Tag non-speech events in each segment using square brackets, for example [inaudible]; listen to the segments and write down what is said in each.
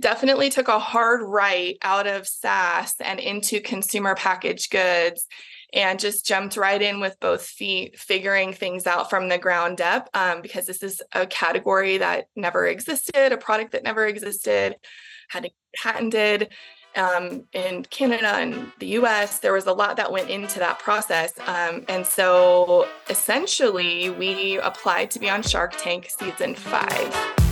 definitely took a hard right out of SaaS and into consumer packaged goods and just jumped right in with both feet, figuring things out from the ground up um, because this is a category that never existed, a product that never existed, had patented um, in Canada and the US. There was a lot that went into that process. Um, and so essentially, we applied to be on Shark Tank season five.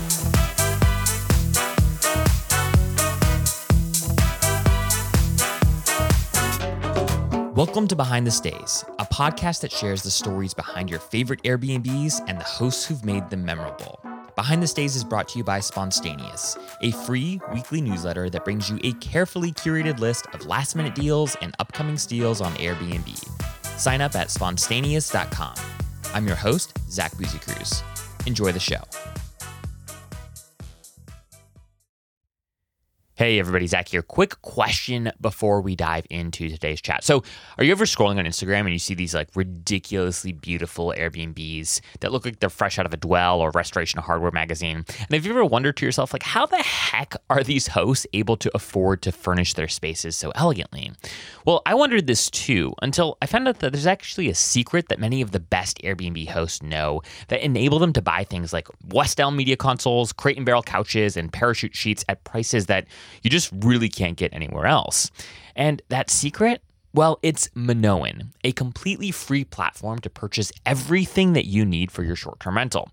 Welcome to Behind the Stays, a podcast that shares the stories behind your favorite Airbnbs and the hosts who've made them memorable. Behind the Stays is brought to you by Spontaneous, a free weekly newsletter that brings you a carefully curated list of last minute deals and upcoming steals on Airbnb. Sign up at spontaneous.com. I'm your host, Zach Busekrus. Enjoy the show. Hey, everybody, Zach here. Quick question before we dive into today's chat. So, are you ever scrolling on Instagram and you see these like ridiculously beautiful Airbnbs that look like they're fresh out of a Dwell or Restoration Hardware magazine? And have you ever wondered to yourself, like, how the heck are these hosts able to afford to furnish their spaces so elegantly? Well, I wondered this too until I found out that there's actually a secret that many of the best Airbnb hosts know that enable them to buy things like West Elm media consoles, crate and barrel couches, and parachute sheets at prices that you just really can't get anywhere else. And that secret well, it's Minoan, a completely free platform to purchase everything that you need for your short term rental.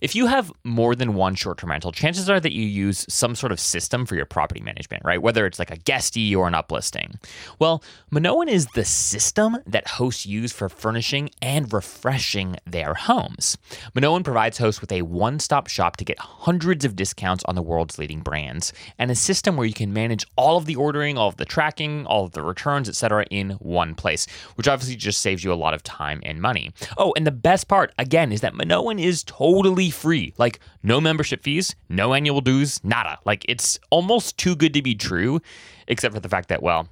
If you have more than one short term rental, chances are that you use some sort of system for your property management, right? Whether it's like a guesty or an uplisting. Well, Minoan is the system that hosts use for furnishing and refreshing their homes. Minoan provides hosts with a one stop shop to get hundreds of discounts on the world's leading brands and a system where you can manage all of the ordering, all of the tracking, all of the returns, etc in one place, which obviously just saves you a lot of time and money. Oh, and the best part, again, is that Minoan is totally free. Like, no membership fees, no annual dues, nada. Like, it's almost too good to be true except for the fact that, well,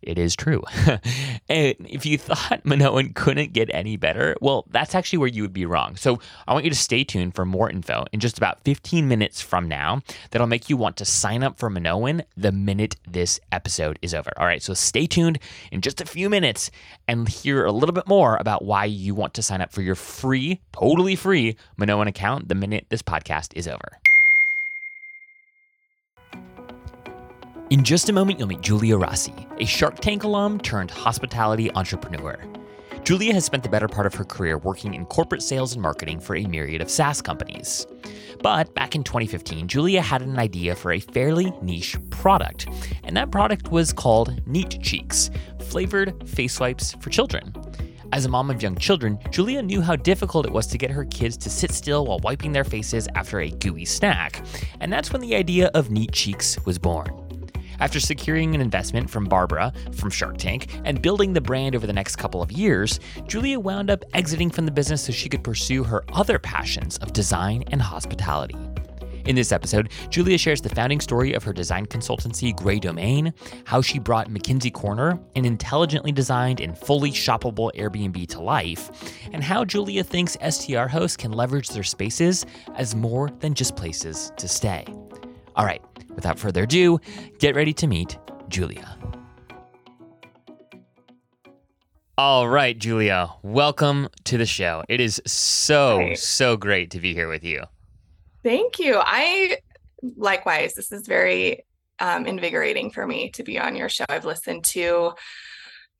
it is true. [laughs] and if you thought [laughs] Minoan couldn't get any better, well, that's actually where you would be wrong. So I want you to stay tuned for more info in just about 15 minutes from now that'll make you want to sign up for Minoan the minute this episode is over. All right, so stay tuned in just a few minutes and hear a little bit more about why you want to sign up for your free, totally free Minoan account the minute this podcast is over. In just a moment, you'll meet Julia Rossi, a Shark Tank alum turned hospitality entrepreneur. Julia has spent the better part of her career working in corporate sales and marketing for a myriad of SaaS companies. But back in 2015, Julia had an idea for a fairly niche product, and that product was called Neat Cheeks, flavored face wipes for children. As a mom of young children, Julia knew how difficult it was to get her kids to sit still while wiping their faces after a gooey snack, and that's when the idea of Neat Cheeks was born. After securing an investment from Barbara from Shark Tank and building the brand over the next couple of years, Julia wound up exiting from the business so she could pursue her other passions of design and hospitality. In this episode, Julia shares the founding story of her design consultancy, Grey Domain, how she brought McKenzie Corner, an intelligently designed and fully shoppable Airbnb, to life, and how Julia thinks STR hosts can leverage their spaces as more than just places to stay. All right, Without further ado, get ready to meet Julia. All right, Julia, welcome to the show. It is so, Hi. so great to be here with you. Thank you. I likewise, this is very um, invigorating for me to be on your show. I've listened to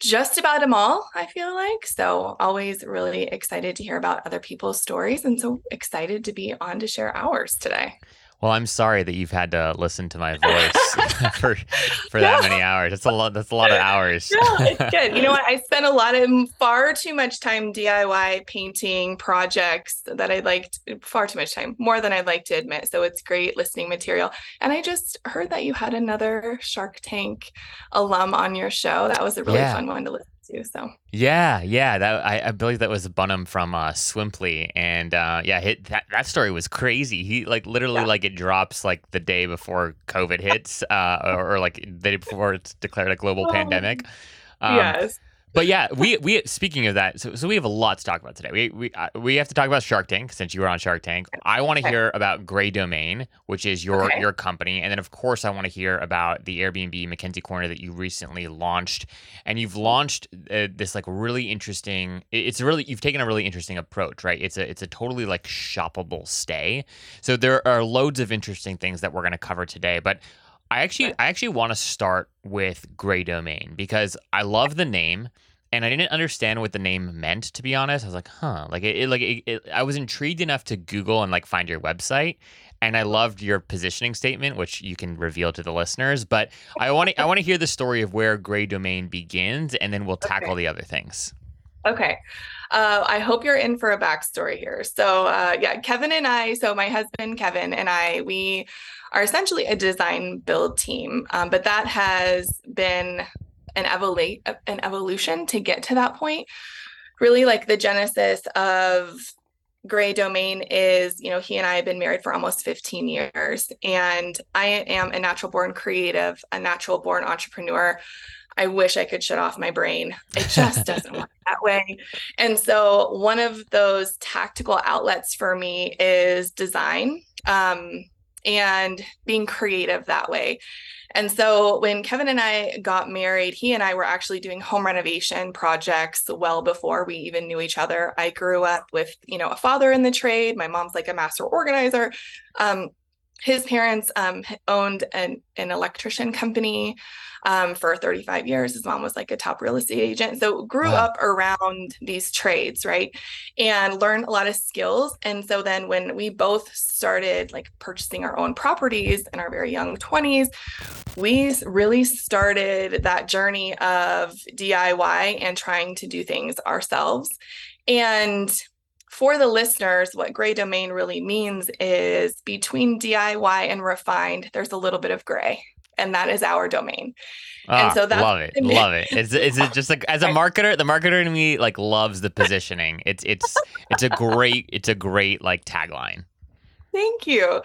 just about them all, I feel like. So, always really excited to hear about other people's stories and so excited to be on to share ours today. Well, I'm sorry that you've had to listen to my voice [laughs] [laughs] for for that many hours. That's a lot. That's a lot of hours. yeah, it's good. You know what? I spent a lot of far too much time DIY painting projects that I liked. Far too much time, more than I'd like to admit. So it's great listening material. And I just heard that you had another Shark Tank alum on your show. That was a really yeah. fun one to listen too. So yeah, yeah, that I, I believe that was Bunim from uh, Swimply, and uh, yeah, hit, that that story was crazy. He like literally yeah. like it drops like the day before COVID hits, uh, or, or, like the day before it's declared a global oh, pandemic. Um, yes. But yeah, we we speaking of that, so, so we have a lot to talk about today. We we uh, we have to talk about Shark Tank since you were on Shark Tank. I want to Okay. hear about Grey Domain, which is your Okay. your company, and then of course I want to hear about the Airbnb McKenzie Corner that you recently launched. And you've launched uh, this like really interesting. it- It's really you've taken a really interesting approach, right? It's a it's a totally like shoppable stay. So there are loads of interesting things that we're going to cover today, but. I actually, I actually want to start with Grey Domain because I love the name and I didn't understand what the name meant. To be honest, I was like, huh, like it, it like it, it, I was intrigued enough to Google and like find your website, and I loved your positioning statement, which you can reveal to the listeners. But I want to I want to hear the story of where Grey Domain begins, and then we'll tackle Okay. the other things. Okay. Uh, I hope you're in for a backstory here. So, uh, yeah, Kevin and I, so my husband, Kevin, and I, we are essentially a design build team, um, but that has been an, evolu- an evolution to get to that point. Really, like the genesis of Grey Domain is, you know, he and I have been married for almost 15 years, and I am a natural born creative, a natural born entrepreneur. I wish I could shut off my brain. It just [laughs] doesn't work that way. And so, one of those tactical outlets for me is design um, and being creative that way. And so, when Kevin and I got married, he and I were actually doing home renovation projects well before we even knew each other. I grew up with, you know, a father in the trade. My mom's like a master organizer. Um, his parents um, owned an, an electrician company um, for 35 years. His mom was like a top real estate agent. So grew Wow. up around these trades, right? And learned a lot of skills. And so then when we both started like purchasing our own properties in our very young 20s, we really started that journey of DIY and trying to do things ourselves. And for the listeners, what grey domain really means is between DIY and refined, there's a little bit of gray, and that is our domain. Ah, so that's- love it, love it. [laughs] It's it just like as a marketer, the marketer in me like loves the positioning. It's it's it's a great it's a great like tagline. Thank you.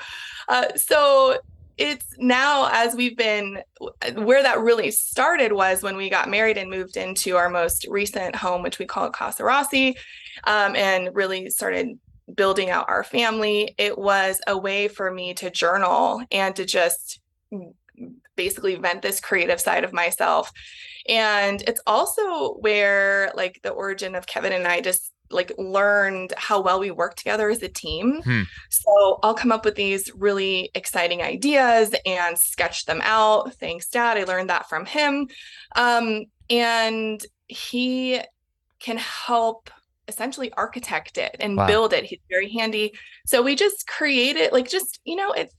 Uh, so it's now as we've been where that really started was when we got married and moved into our most recent home, which we call Casa Rossi, um, and really started building out our family. It was a way for me to journal and to just basically vent this creative side of myself. And it's also where like the origin of Kevin and I just like learned how well we work together as a team. Hmm. So I'll come up with these really exciting ideas and sketch them out. Thanks, Dad. I learned that from him. Um, and he can help essentially architect it and Wow. build it. He's very handy. So we just created like just, you know, it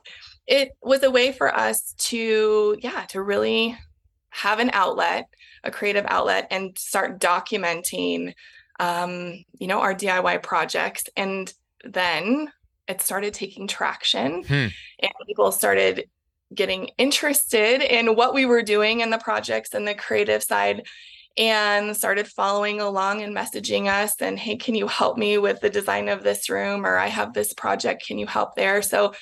it was a way for us to, yeah, to really have an outlet, a creative outlet, and start documenting um, you know, our DIY projects. And then it started taking traction Hmm. and people started getting interested in what we were doing in the projects and the creative side and started following along and messaging us and hey can you help me with the design of this room or i have this project can you help there so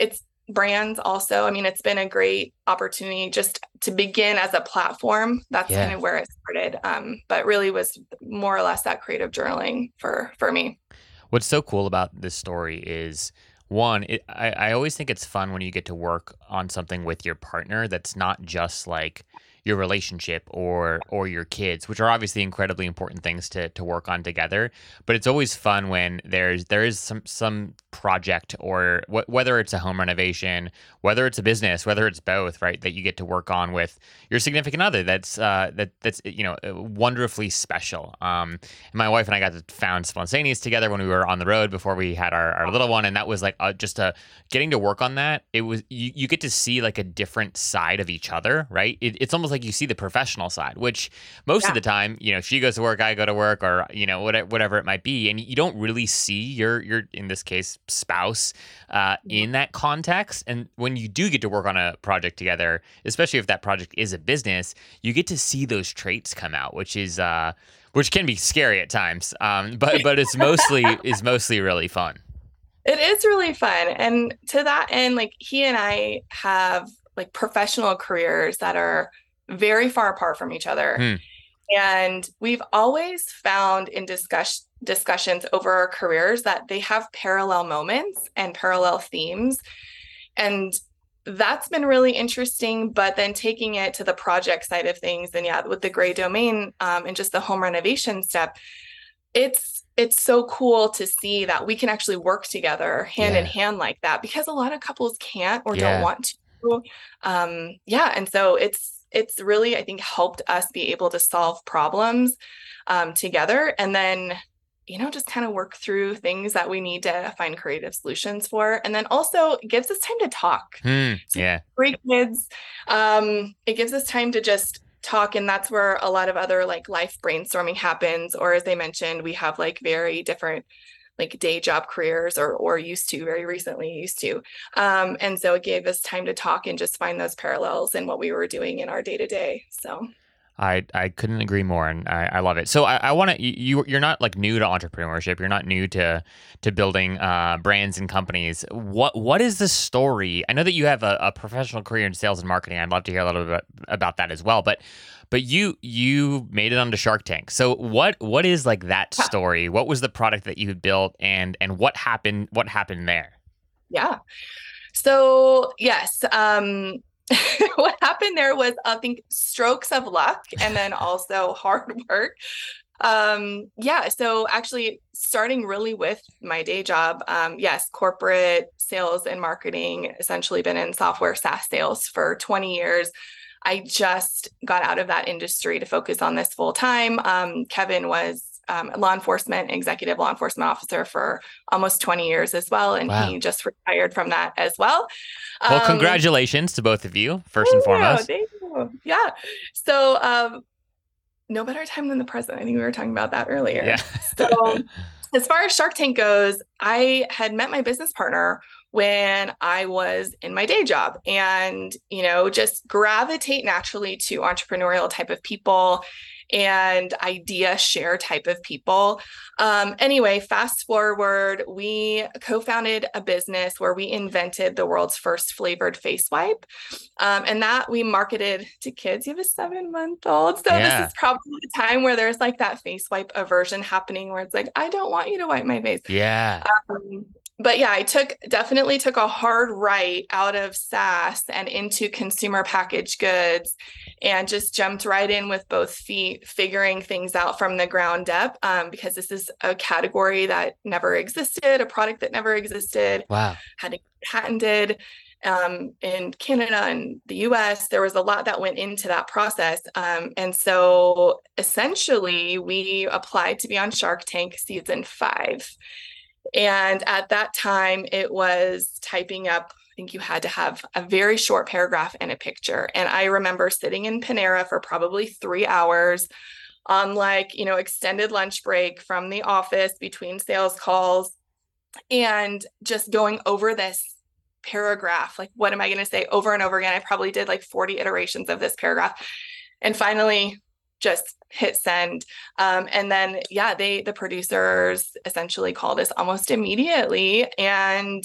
it's brands also. I mean it's been a great opportunity just to begin as a platform. That's Yeah. kind of where it started um, but really was more or less that creative journaling for for me. What's so cool about this story is one, it, I, I always think it's fun when you get to work on something with your partner that's not just like your relationship or or your kids, which are obviously incredibly important things to, to work on together. But it's always fun when there's there is some some project or wh- whether it's a home renovation, whether it's a business, whether it's both, right? That you get to work on with your significant other. That's uh, that that's you know wonderfully special. Um, my wife and I got to found Spontaneous together when we were on the road before we had our, our little one, and that was like uh, just a getting to work on that. It was you, you get to see like a different side of each other, right? It, it's almost like you see the professional side, which most Yeah. of the time, you know, she goes to work, I go to work, or you know, whatever, whatever it might be, and you don't really see your your in this case spouse uh, in that context. And when you do get to work on a project together, especially if that project is a business, you get to see those traits come out, which is uh, which can be scary at times. Um, [laughs] but but it's mostly is mostly really fun. It is really fun. And to that end, like he and I have like professional careers that are very far apart from each other. Hmm. And we've always found in discuss- discussions over our careers that they have parallel moments and parallel themes. And that's been really interesting. But then taking it to the project side of things, and yeah, with the grey domain um, and just the home renovation step, it's it's so cool to see that we can actually work together hand yeah. in hand like that because a lot of couples can't or yeah. don't want to. Um, yeah, and so it's it's really I think helped us be able to solve problems um, together, and then you know, just kind of work through things that we need to find creative solutions for. And then also gives us time to talk. Mm, yeah. Three kids. Um, it gives us time to just talk. And that's where a lot of other like life brainstorming happens. Or as they mentioned, we have like very different like day job careers or or used to very recently used to um, and so it gave us time to talk and just find those parallels in what we were doing in our day to day so I, I couldn't agree more, and I, I love it. So I, I want to you you're not like new to entrepreneurship. You're not new to to building uh, brands and companies. What what is the story? I know that you have a, a, professional career in sales and marketing. I'd love to hear a little bit about that as well. But but you you made it onto Shark Tank. So what what is like that story? What was the product that you built, and and what happened? What happened there? Yeah. So yes, um, [laughs] what happened there was I think strokes of luck and then [laughs] also hard work. Um, yeah, so actually starting really with my day job, um, yes, corporate sales and marketing, essentially been in software SaaS sales for 20 years. I just got out of that industry to focus on this full time. Um, Kevin was um, law enforcement executive law enforcement officer for almost 20 years as well and wow. he just retired from that as well well um, congratulations to both of you first and foremost thank you. yeah so um, no better time than the present i think we were talking about that earlier yeah so as far as shark tank goes i had met my business partner when I was in my day job and, you know, just gravitate naturally to entrepreneurial type of people and idea share type of people. Um, anyway, fast forward, we co founded a business where we invented the world's first flavored face wipe. Um, and that we marketed to kids. You have a seven month old. So yeah. this is probably the time where there's like that face wipe aversion happening where it's like, I don't want you to wipe my face. Yeah. Um, but yeah, I took definitely took a hard right out of SaaS and into consumer packaged goods and just jumped right in with both feet, figuring things out from the ground up um, because this is a category that never existed, a product that never existed. Wow. Had it patented um, in Canada and the US. There was a lot that went into that process. Um, and so essentially, we applied to be on Shark Tank season five. And at that time, it was typing up, I think you had to have a very short paragraph and a picture. And I remember sitting in Panera for probably three hours on like, you know, extended lunch break from the office between sales calls and just going over this paragraph. Like, what am I going to say over and over again? I probably did like 40 iterations of this paragraph. And finally, just hit send. Um, and then yeah they the producers essentially called us almost immediately and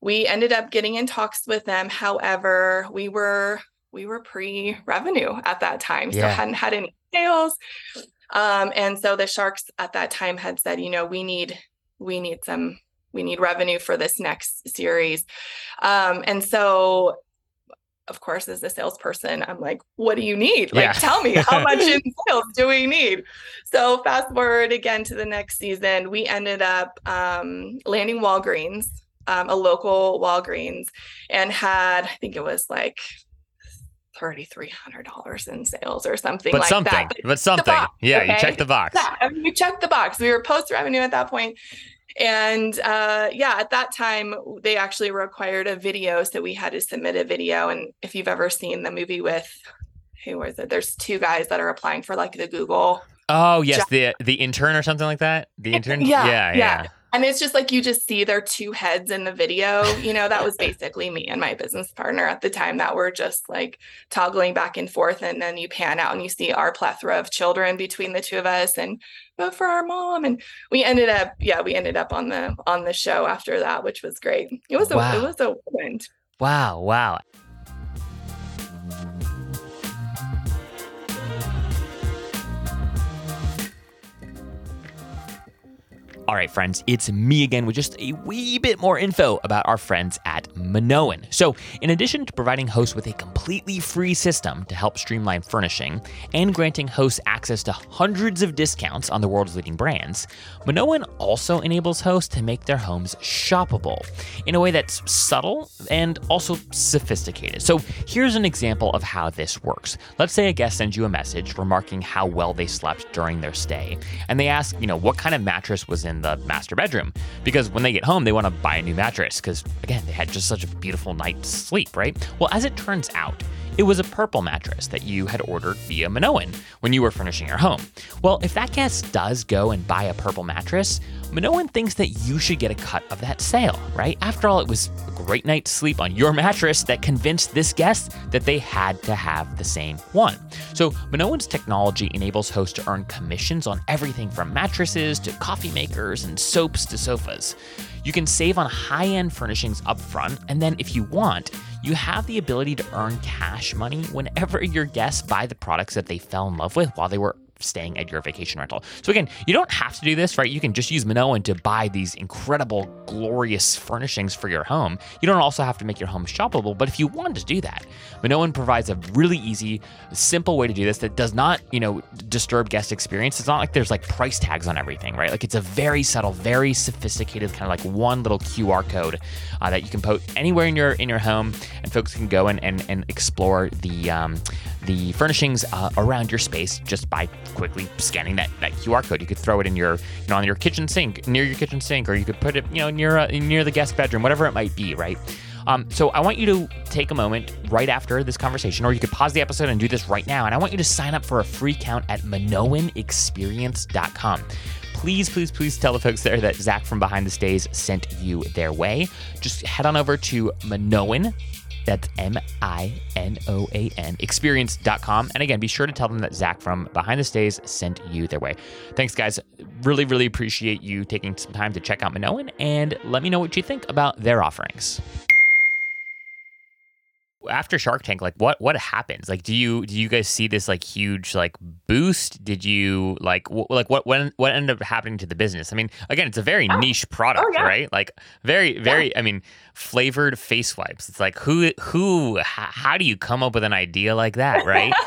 we ended up getting in talks with them. However we were we were pre-revenue at that time yeah. so hadn't had any sales. Um, and so the sharks at that time had said you know we need we need some we need revenue for this next series. Um, and so of course, as a salesperson, I'm like, what do you need? Like, yeah. tell me how much [laughs] in sales do we need? So, fast forward again to the next season, we ended up um, landing Walgreens, um, a local Walgreens, and had, I think it was like $3,300 in sales or something but like something, that. But, but something. Box, yeah, okay? you checked the box. Yeah, I mean, we checked the box. We were post revenue at that point. And uh, yeah, at that time, they actually required a video. So we had to submit a video. And if you've ever seen the movie with, who was it? There's two guys that are applying for like the Google. Oh, yes. Job. The the intern or something like that? The intern? yeah, yeah. yeah. yeah. And it's just like you just see their two heads in the video. You know, that was [laughs] basically me and my business partner at the time that were just like toggling back and forth. And then you pan out and you see our plethora of children between the two of us and vote for our mom. And we ended up, yeah, we ended up on the on the show after that, which was great. It was a wow. it was a win. Wow, wow. All right, friends, it's me again with just a wee bit more info about our friends at Minoan. So, in addition to providing hosts with a completely free system to help streamline furnishing and granting hosts access to hundreds of discounts on the world's leading brands, Minoan also enables hosts to make their homes shoppable in a way that's subtle and also sophisticated. So, here's an example of how this works. Let's say a guest sends you a message remarking how well they slept during their stay, and they ask, you know, what kind of mattress was in in the master bedroom because when they get home, they want to buy a new mattress because, again, they had just such a beautiful night's sleep, right? Well, as it turns out, it was a purple mattress that you had ordered via Minoan when you were furnishing your home. Well, if that guest does go and buy a purple mattress, Minoan thinks that you should get a cut of that sale, right? After all, it was a great night's sleep on your [laughs] mattress that convinced this guest that they had to have the same one. So, Minoan's technology enables hosts to earn commissions on everything from mattresses to coffee makers and soaps to sofas. You can save on high end furnishings up front, and then if you want, you have the ability to earn cash money whenever your guests buy the products that they fell in love with while they were staying at your vacation rental. So again, you don't have to do this, right? You can just use Minoan to buy these incredible, glorious furnishings for your home. You don't also have to make your home shoppable, but if you want to do that, Minoan provides a really easy, simple way to do this that does not, you know, disturb guest experience. It's not like there's like price tags on everything, right? Like it's a very subtle, very sophisticated kind of like one little QR code uh, that you can put anywhere in your in your home, and folks can go and and, and explore the um, the furnishings uh, around your space just by quickly scanning that, that QR code. You could throw it in your, you know, on your kitchen sink, near your kitchen sink, or you could put it, you know, near uh, near the guest bedroom, whatever it might be, right? Um, so I want you to take a moment right after this conversation, or you could pause the episode and do this right now. And I want you to sign up for a free count at MinoanExperience.com. Please, please, please tell the folks there that Zach from Behind the Stays sent you their way. Just head on over to Minoan, that's M I N O A N, experience.com. And again, be sure to tell them that Zach from Behind the Stays sent you their way. Thanks, guys. Really, really appreciate you taking some time to check out Minoan and let me know what you think about their offerings after Shark Tank, like what what happens? Like, do you do you guys see this like huge like boost? Did you like w- like what when what ended up happening to the business? I mean, again, it's a very oh. niche product, oh, yeah. right? Like very very. Yeah. I mean, flavored face wipes. It's like who who h- how do you come up with an idea like that, right? [laughs]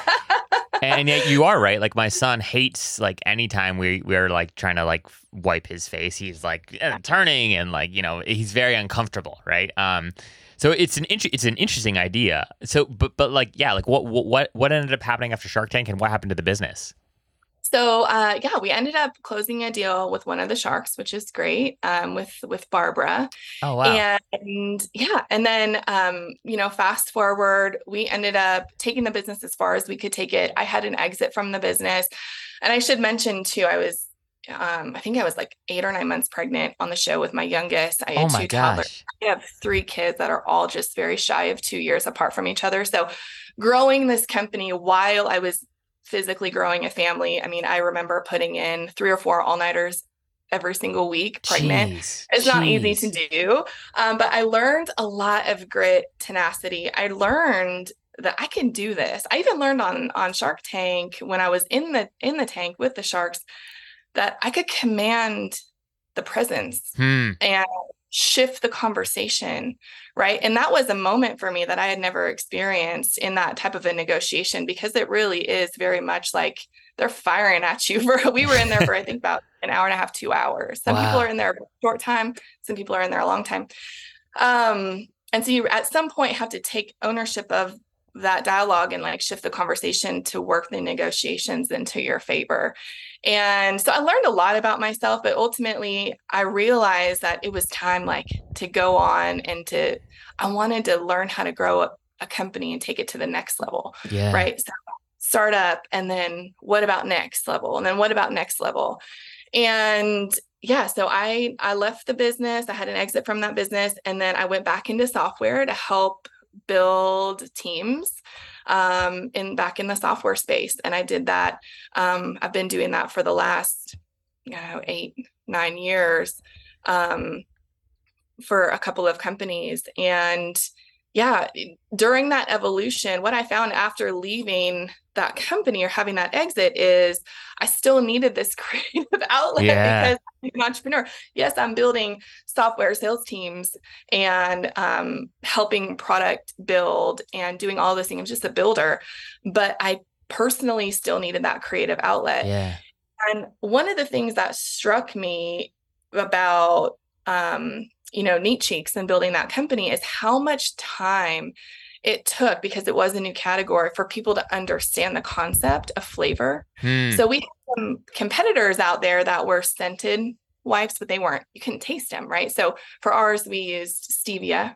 and yet you are right. Like my son hates like anytime we we're like trying to like wipe his face, he's like eh, turning and like you know he's very uncomfortable, right? Um so it's an int- it's an interesting idea. So, but but like yeah, like what what what ended up happening after Shark Tank, and what happened to the business? So uh, yeah, we ended up closing a deal with one of the sharks, which is great. Um, with with Barbara. Oh wow! And yeah, and then um, you know, fast forward, we ended up taking the business as far as we could take it. I had an exit from the business, and I should mention too, I was um, I think I was like eight or nine months pregnant on the show with my youngest. I had oh two toddlers. I have three kids that are all just very shy of two years apart from each other. So growing this company while I was physically growing a family, I mean, I remember putting in three or four all-nighters every single week pregnant. Jeez, it's not easy to do. Um, but I learned a lot of grit, tenacity. I learned that I can do this. I even learned on on Shark Tank when I was in the in the tank with the sharks that I could command the presence hmm. and shift the conversation right and that was a moment for me that i had never experienced in that type of a negotiation because it really is very much like they're firing at you [laughs] for we were in there for i think about an hour and a half two hours some wow. people are in there a short time some people are in there a long time um and so you at some point have to take ownership of that dialogue and like shift the conversation to work the negotiations into your favor and so I learned a lot about myself, but ultimately I realized that it was time like to go on and to I wanted to learn how to grow a, a company and take it to the next level. Yeah. Right. So start up and then what about next level? And then what about next level? And yeah, so I I left the business. I had an exit from that business and then I went back into software to help build teams um, in back in the software space. And I did that. Um, I've been doing that for the last, you know, eight, nine years um, for a couple of companies. And yeah, during that evolution, what I found after leaving that company or having that exit is I still needed this [laughs] creative outlet yeah. because [laughs] an entrepreneur. Yes, I'm building software sales teams and um, helping product build and doing all those things. I'm just a builder, but I personally still needed that creative outlet. Yeah. And one of the things that struck me about, um, you know, Neat Cheeks and building that company is how much time it took because it was a new category for people to understand the concept of flavor. Hmm. So we had some competitors out there that were scented wipes, but they weren't, you couldn't taste them, right? So for ours, we used stevia,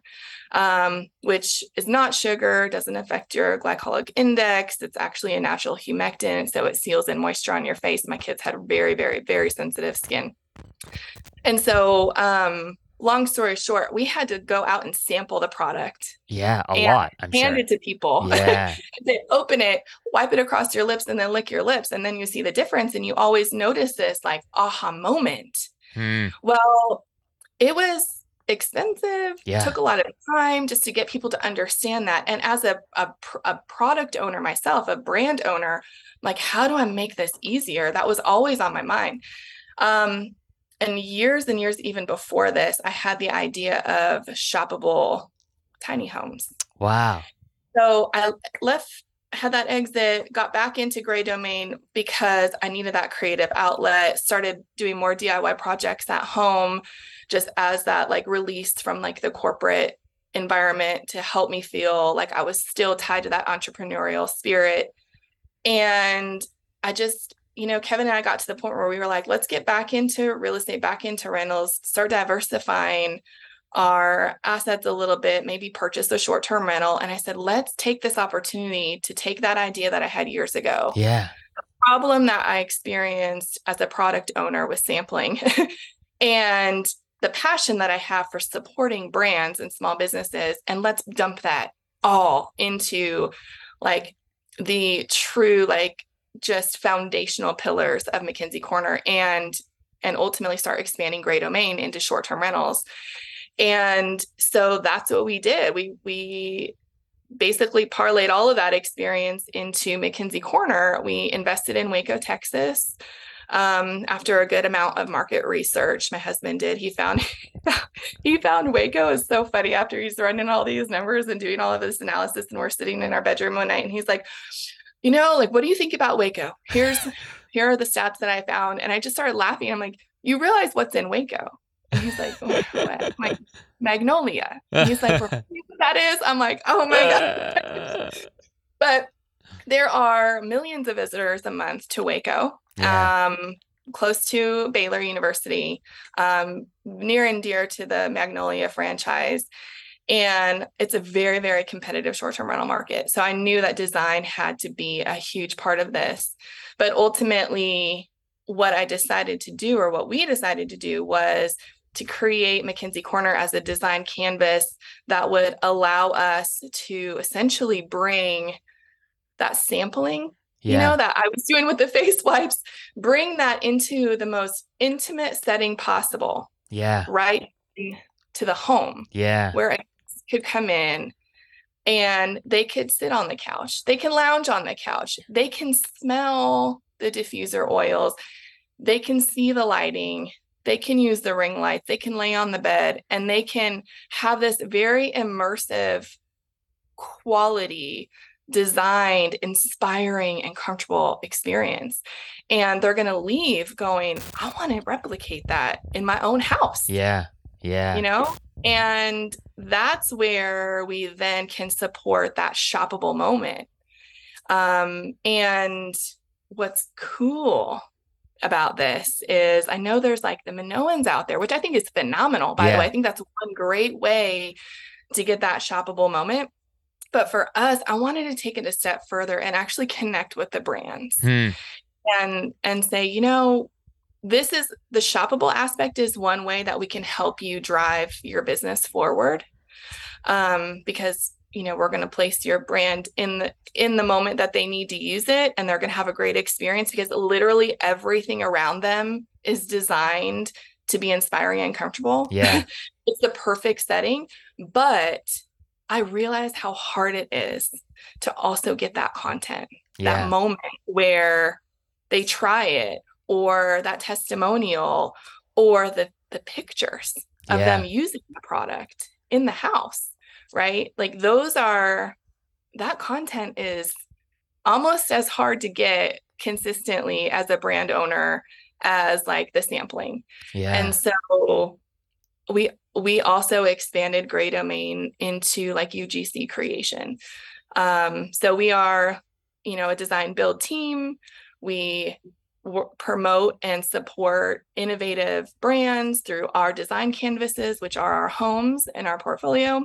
um, which is not sugar, doesn't affect your glycemic index. It's actually a natural humectant. So it seals in moisture on your face. My kids had very, very, very sensitive skin. And so, um, long story short, we had to go out and sample the product, yeah, a lot. I'm hand sure. it to people. [laughs] Yeah. they open it, wipe it across your lips, and then lick your lips. And then you see the difference. And you always notice this like aha moment. Hmm. Well, it was expensive, Yeah. took a lot of time just to get people to understand that. And as a, a, a product owner myself, a brand owner, like, how do I make this easier? That was always on my mind. Um, and years and years even before this, I had the idea of shoppable tiny homes. Wow. So I left, had that exit, got back into Grey Domain because I needed that creative outlet, started doing more DIY projects at home, just as that like release from like the corporate environment to help me feel like I was still tied to that entrepreneurial spirit. And I just, you know, Kevin and I got to the point where we were like, let's get back into real estate, back into rentals, start diversifying our assets a little bit, maybe purchase a short term rental. And I said, let's take this opportunity to take that idea that I had years ago. Yeah. The problem that I experienced as a product owner with sampling [laughs] and the passion that I have for supporting brands and small businesses. And let's dump that all into like the true, like just foundational pillars of McKenzie Corner and and ultimately start expanding Grey Domain into short-term rentals. And so that's what we did. We we basically parlayed all of that experience into McKenzie Corner. We invested in Waco, Texas. Um, after a good amount of market research, my husband did. He found [laughs] he found Waco is so funny after he's running all these numbers and doing all of this analysis. And we're sitting in our bedroom one night, and he's like, "You know, like, what do you think about Waco? Here's here are the stats that I found." And I just started laughing. I'm like, "You realize what's in Waco?" And he's like, oh, what? Like Magnolia. And he's like, that is? I'm like, oh my God. [laughs] but there are millions of visitors a month to Waco, Yeah. um, close to Baylor University, um, near and dear to the Magnolia franchise. And it's a very, very competitive short term rental market. So I knew that design had to be a huge part of this. But ultimately, what I decided to do, or what we decided to do, was to create McKenzie Corner as a design canvas that would allow us to essentially bring that sampling, you know, that I was doing with the [laughs] face wipes, bring that into the most intimate setting possible, yeah. right to the home Yeah. where a could come in and they could sit on the couch. They can lounge on the couch. They can smell the diffuser oils. They can see the lighting. They can use the ring lights. They can lay on the bed and they can have this very immersive quality designed inspiring and comfortable experience and they're going to leave going i want to replicate that in my own house Yeah. Yeah. you know and that's where we then can support that shoppable moment um and what's cool about this is i know there's like the minoans out there which i think is phenomenal by Yeah. the way i think that's one great way to get that shoppable moment but for us i wanted to take it a step further and actually connect with the brands Hmm. and and say you know this is the shoppable aspect is one way that we can help you drive your business forward um, because you know we're going to place your brand in the in the moment that they need to use it and they're going to have a great experience because literally everything around them is designed to be inspiring and comfortable Yeah. [laughs] it's the perfect setting but i realize how hard it is to also get that content Yeah. that moment where they try it or that testimonial or the the pictures of Yeah. them using the product in the house, right? Like those are that content is almost as hard to get consistently as a brand owner as like the sampling. Yeah. And so we we also expanded Grey Domain into like UGC creation. Um, so we are, you know, a design build team. We promote and support innovative brands through our design canvases, which are our homes in our portfolio.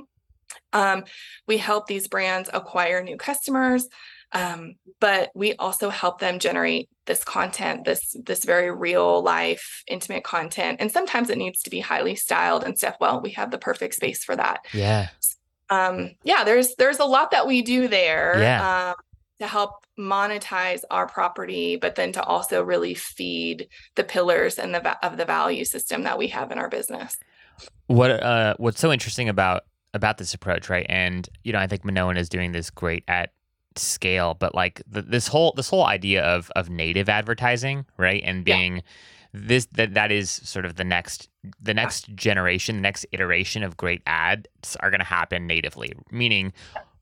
Um, we help these brands acquire new customers, um, but we also help them generate this content, this this very real life, intimate content. And sometimes it needs to be highly styled and stuff. Well, we have the perfect space for that. yeah. Um, yeah, there's there's a lot that we do there Yeah. um, to help monetize our property, but then to also really feed the pillars and the of the value system that we have in our business. What uh what's so interesting about about this approach, right? And you know, I think Minoan is doing this great at scale, but like the, this whole this whole idea of of native advertising, right? And Yeah. being this that that is sort of the next the next generation, the next iteration of great ads are going to happen natively, meaning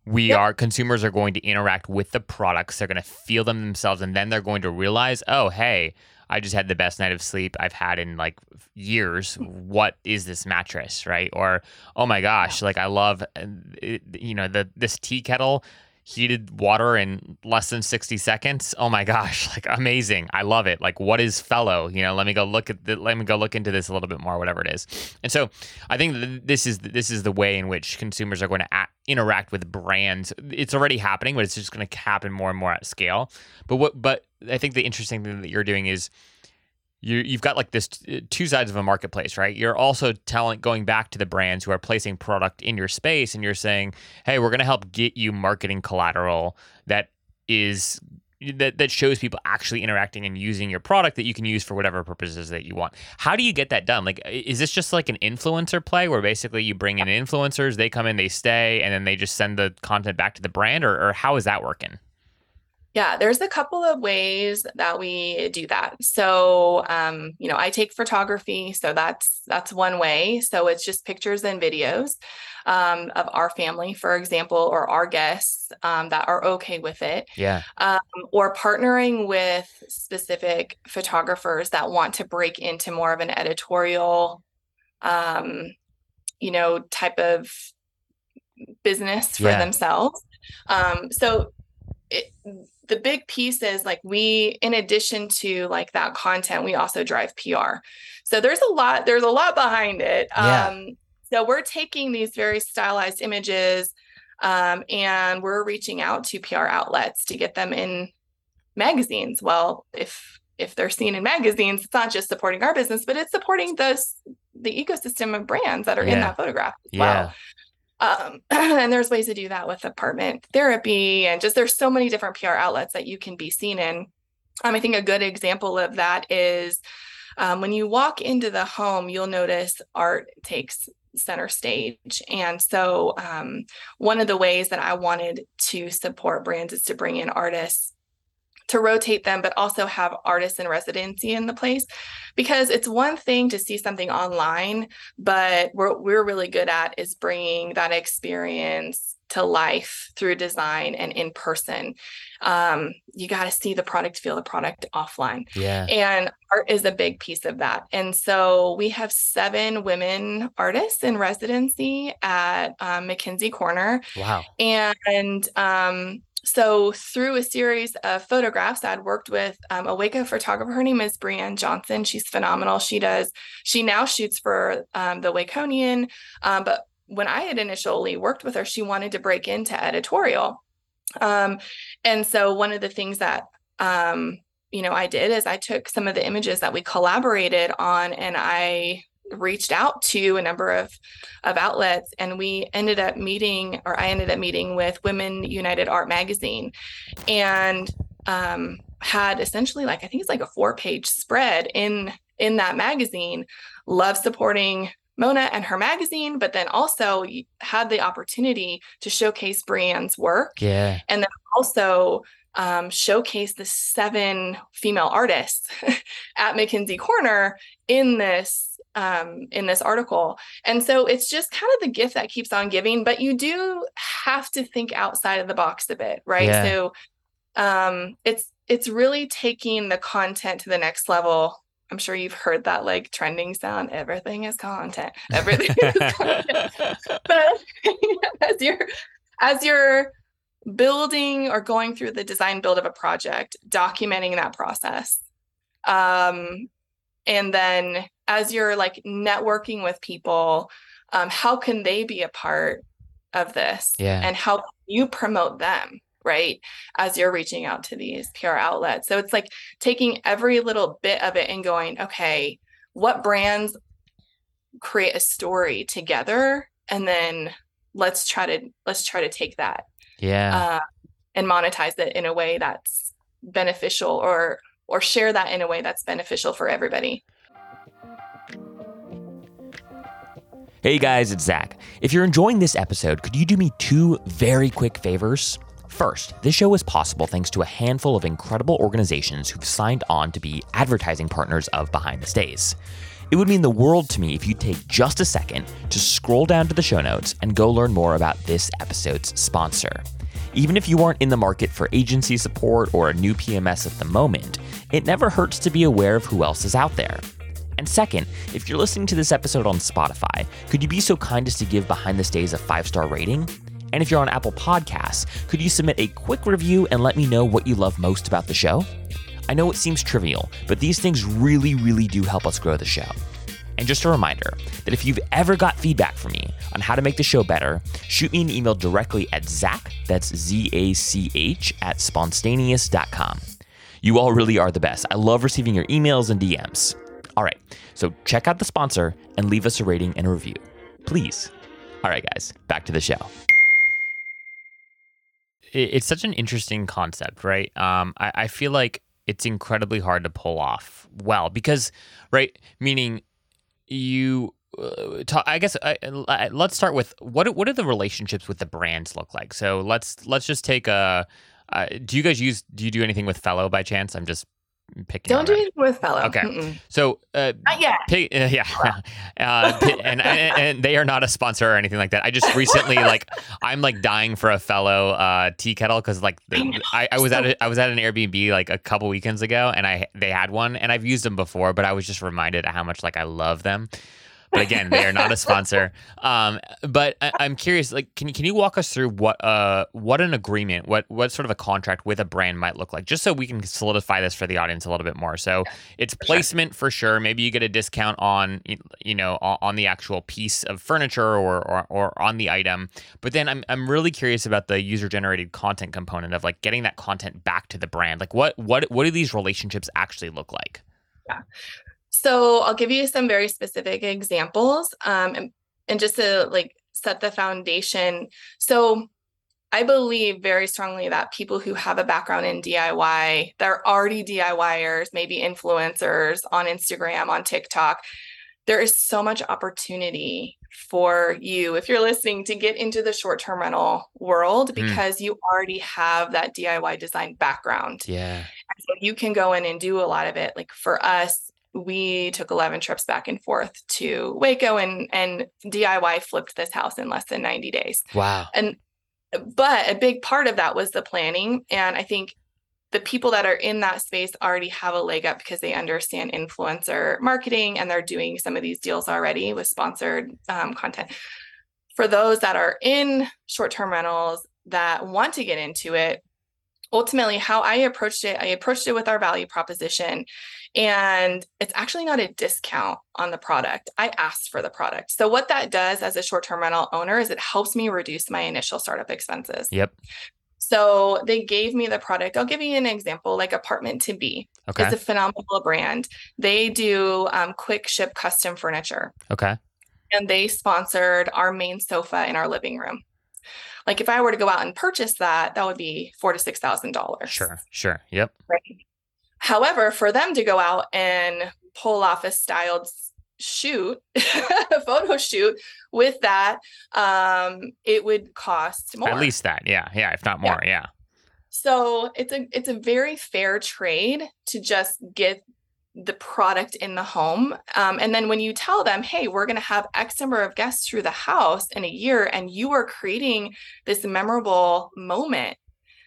we Yep. are consumers are going to interact with the products, they're going to feel them themselves and then they're going to realize, "Oh, hey, I just had the best night of sleep I've had in like years. Hmm. What is this mattress, right? Or oh my gosh, like I love, you know, the this tea kettle heated water in less than 60 seconds. Oh my gosh, [laughs] like amazing. I love it. Like what is fellow? You know, let me go look at the, let me go look into this a little bit more whatever it is. And so I think this is this is the way in which consumers are going to a- interact with brands. It's already happening, but it's just going to happen more and more at scale. But what but I think the interesting thing that you're doing is you you've got like this t- two sides of a marketplace, right? You're also telling going back to the brands who are placing product in your space and you're saying, "Hey, we're going to help get you marketing collateral that is that that shows people actually interacting and using your product that you can use for whatever purposes that you want." How do you get that done? Like is this just like an influencer play where basically you bring in uh influencers, they come in, they stay, and then they just send the content back to the brand or, or how is that working? Yeah, there's a couple of ways that we do that. So, um, you know, I take photography, so that's that's one way. So it's just pictures and videos um, of our family, for example, or our guests um, that are okay with it, Yeah. um, or partnering with specific photographers that want to break into more of an editorial, um, you know, type of business for Yeah. themselves. Um, so it, the big piece is like we in addition to like that content we also drive pr so there's a lot there's a lot behind it. Yeah. um so we're taking these very stylized images um, and we're reaching out to pr outlets to get them in magazines. Well if if they're seen in magazines it's not just supporting our business but it's supporting the the ecosystem of brands that are in that photograph as Yeah. well um, [clears throat] and there's ways to do that with apartment therapy and just there's so many different PR outlets that you can be seen in. Um, I think a good example of that is um, when you walk into the home, you'll notice art takes center stage. And so um, one of the ways that I wanted to support brands is to bring in artists to rotate them, but also have artists in residency in the place. Because it's one thing to see something online, but what we're really good at is bringing that experience to life through design and in person. Um, you got to see the product, feel the product offline. Yeah. And art is a big piece of that. And so we have seven women artists in residency at um, McKenzie Corner. Wow. And um, so through a series of photographs, I'd worked with um, a Waco photographer. Her name is Brianne Johnson. She's phenomenal. She does, she now shoots for um, the Waconian. Um, but when I had initially worked with her, she wanted to break into editorial. Um, and so one of the things that, um, you know, I did is I took some of the images that we collaborated on and I reached out to a number of of outlets and we ended up meeting or I ended up meeting with Women United Art magazine and um, had essentially like I think it's like a four page spread in in that magazine love supporting Mona and her magazine but then also had the opportunity to showcase Brianne's work Yeah. And then also um, showcase the seven female artists [laughs] at McKenzie Corner in this um, in this article. And so it's just kind of the gift that keeps on giving, but you do have to think outside of the box a bit, right? Yeah. So um, it's it's really taking the content to the next level. I'm sure you've heard that like trending sound. Everything is content. [laughs] Everything is content. [laughs] But [laughs] as you're as you're building or going through the design build of a project, documenting that process. Um, and then as you're like networking with people, um, how can they be a part of this? Yeah. And how you promote them? Right? As you're reaching out to these PR outlets. So it's like taking every little bit of it and going, okay, what brands create a story together and then let's try to let's try to take that yeah uh, and monetize it in a way that's beneficial or or share that in a way that's beneficial for everybody Hey guys, it's Zach. If you're enjoying this episode, could you do me two very quick favors? First, this show is possible thanks to a handful of incredible organizations who've signed on to be advertising partners of Behind the Stays. It would mean the world to me if you'd take just a second to scroll down to the show notes and go learn more about this episode's sponsor. Even if you aren't in the market for agency support or a new PMS at the moment, it never hurts to be aware of who else is out there. And second, if you're listening to this episode on Spotify, could you be so kind as to give Behind the Stays a five star rating? And if you're on Apple Podcasts, could you submit a quick review and let me know what you love most about the show? I know it seems trivial, but these things really, really do help us grow the show. And just a reminder that if you've ever got feedback from me on how to make the show better, shoot me an email directly at Zach, that's Z A C H, at spontaneous.com. You all really are the best. I love receiving your emails and DMs. All right, so check out the sponsor and leave us a rating and a review. Please. All right, guys, back to the show it's such an interesting concept, right? Um, I, I feel like it's incredibly hard to pull off well because, right? Meaning, you uh, I guess I, let's start with what what do the relationships with the brands look like? So let's let's just take a. Uh, do you guys use? Do you do anything with Fellow by chance? I'm just picking. Don't do it with fellow. Okay, Mm-mm. so uh, not yet. Pig, uh, yeah, [laughs] [laughs] uh, and, and, and they are not a sponsor or anything like that. I just recently [laughs] like I'm like dying for a fellow uh, tea kettle because like the, I, I, was at a, I was at an Airbnb like a couple weekends ago and I they had one and I've used them before, but I was just reminded how much like I love them. But again, they are not a sponsor. Um, but I, am curious, like, can you can you walk us through what uh what an agreement, what what sort of a contract with a brand might look like, just so we can solidify this for the audience a little bit more. So it's placement for sure. Maybe you get a discount on you know on the actual piece of furniture or or, or on the item. But then I'm I'm really curious about the user generated content component of like getting that content back to the brand. Like what what what do these relationships actually look like? Yeah. So I'll give you some very specific examples um, and, and just to like set the foundation. So I believe very strongly that people who have a background in DIY, they're already DIYers, maybe influencers on Instagram, on TikTok. There is so much opportunity for you, if you're listening, to get into the short term rental world mm. because mm. you already have that DIY design background. Yeah. So you can go in and do a lot of it. Like for us, we took 11 trips back and forth to Waco and and DIY flipped this house in less than 90 days. Wow. And but a big part of that was the planning and I think the people that are in that space already have a leg up because they understand influencer marketing and they're doing some of these deals already with sponsored um, content. For those that are in short term rentals that want to get into it, ultimately how I approached it, I approached it with our value proposition. And it's actually not a discount on the product. I asked for the product. So, what that does as a short term rental owner is it helps me reduce my initial startup expenses. Yep. So they gave me the product. I'll give you an example, like Apt2B. Okay. It's a phenomenal brand. They do um, quick ship custom furniture. Okay. And they sponsored our main sofa in our living room. Like if I were to go out and purchase that, that would be four to six thousand dollars. Sure, sure, yep. Right. However, for them to go out and pull off a styled shoot, a [laughs] photo shoot with that, um, it would cost more. At least that, yeah, yeah, if not more, yeah. yeah. So it's a it's a very fair trade to just get the product in the home. Um, and then when you tell them, hey, we're going to have X number of guests through the house in a year, and you are creating this memorable moment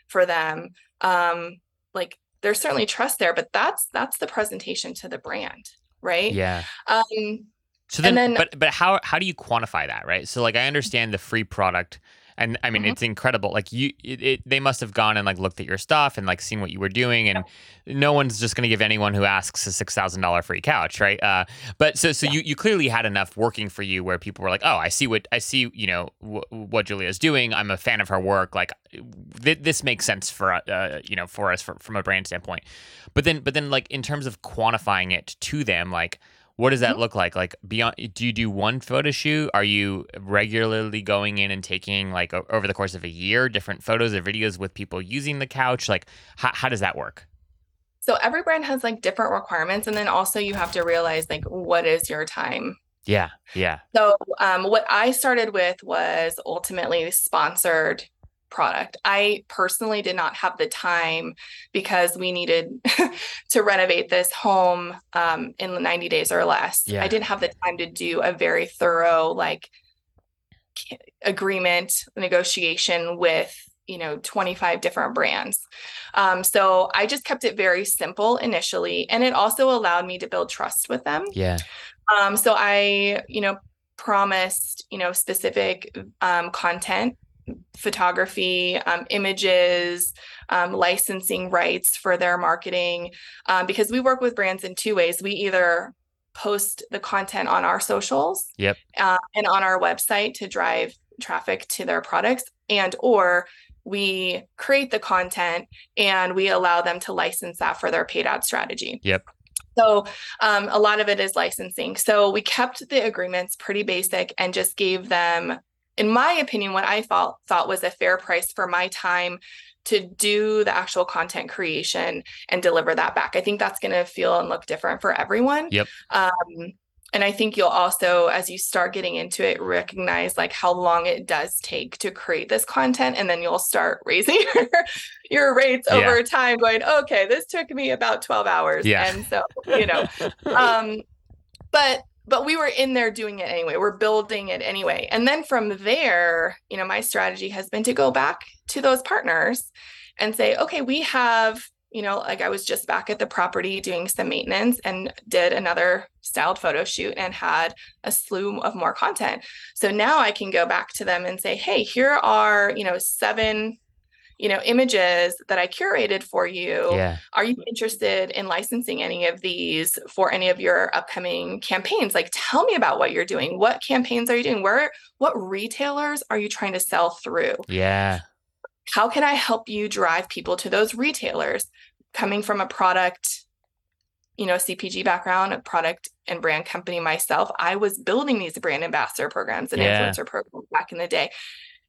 for them, um, like there's certainly trust there, but that's that's the presentation to the brand, right? Yeah. Um, so then, then- but but how how do you quantify that, right? So like I understand the free product, and I mean Mhm. it's incredible. Like you, it, it, they must have gone and like looked at your stuff and like seen what you were doing, and no one's just going to give anyone who asks a six thousand dollar free couch, right? Uh, but so so you you clearly had enough working for you where people were like, oh, I see what I see, you know wh- what Julia's doing. I'm a fan of her work. Like th- this makes sense for uh, you know for us for, from a brand standpoint. But then but then like in terms of quantifying it to them, like what does that Mhm. look like? Like beyond, do you do one photo shoot? Are you regularly going in and taking like o- over the course of a year different photos or videos with people using the couch? Like how, how does that work? so every brand has like different requirements, and then also you have to realize like what is your time Yeah, yeah, So, um, what I started with was ultimately sponsored product. I personally did not have the time because we needed [laughs] to renovate this home um, in 90 days or less. Yeah. I didn't have the time to do a very thorough, like, agreement negotiation with you know 25 different brands um, so i just kept it very simple initially and it also allowed me to build trust with them yeah, um, so I, you know, promised, you know, specific um, content, photography, um, images, um, licensing rights for their marketing, um, because we work with brands in two ways. We either post the content on our socials, Yep. uh, and on our website to drive traffic to their products, and or we create the content and we allow them to license that for their paid ad strategy. Yep. So um, a lot of it is licensing. So we kept the agreements pretty basic and just gave them, in my opinion, what I thought thought was a fair price for my time to do the actual content creation and deliver that back. I think that's going to feel and look different for everyone. Yep. Um, and I think you'll also, as you start getting into it, recognize like how long it does take to create this content, and then you'll start [laughs] raising your, your rates Yeah. over time. Going, okay, this took me about twelve hours, Yeah. and so you know, um, but but we were in there doing it anyway. We're building it anyway, and then from there, you know, my strategy has been to go back to those partners and say, okay, we have you know, like I was just back at the property doing some maintenance and did another styled photo shoot and had a slew of more content. So now I can go back to them and say, hey, here are, you know, seven, you know, images that I curated for you. yeah, Are you interested in licensing any of these for any of your upcoming campaigns? Like tell me about what you're doing. What campaigns are you doing? Where what retailers are you trying to sell through? yeah, how can I help you drive people to those retailers? Coming from a product, you know, CPG background, a product and brand company myself, I was building these brand ambassador programs and Yeah. influencer programs back in the day.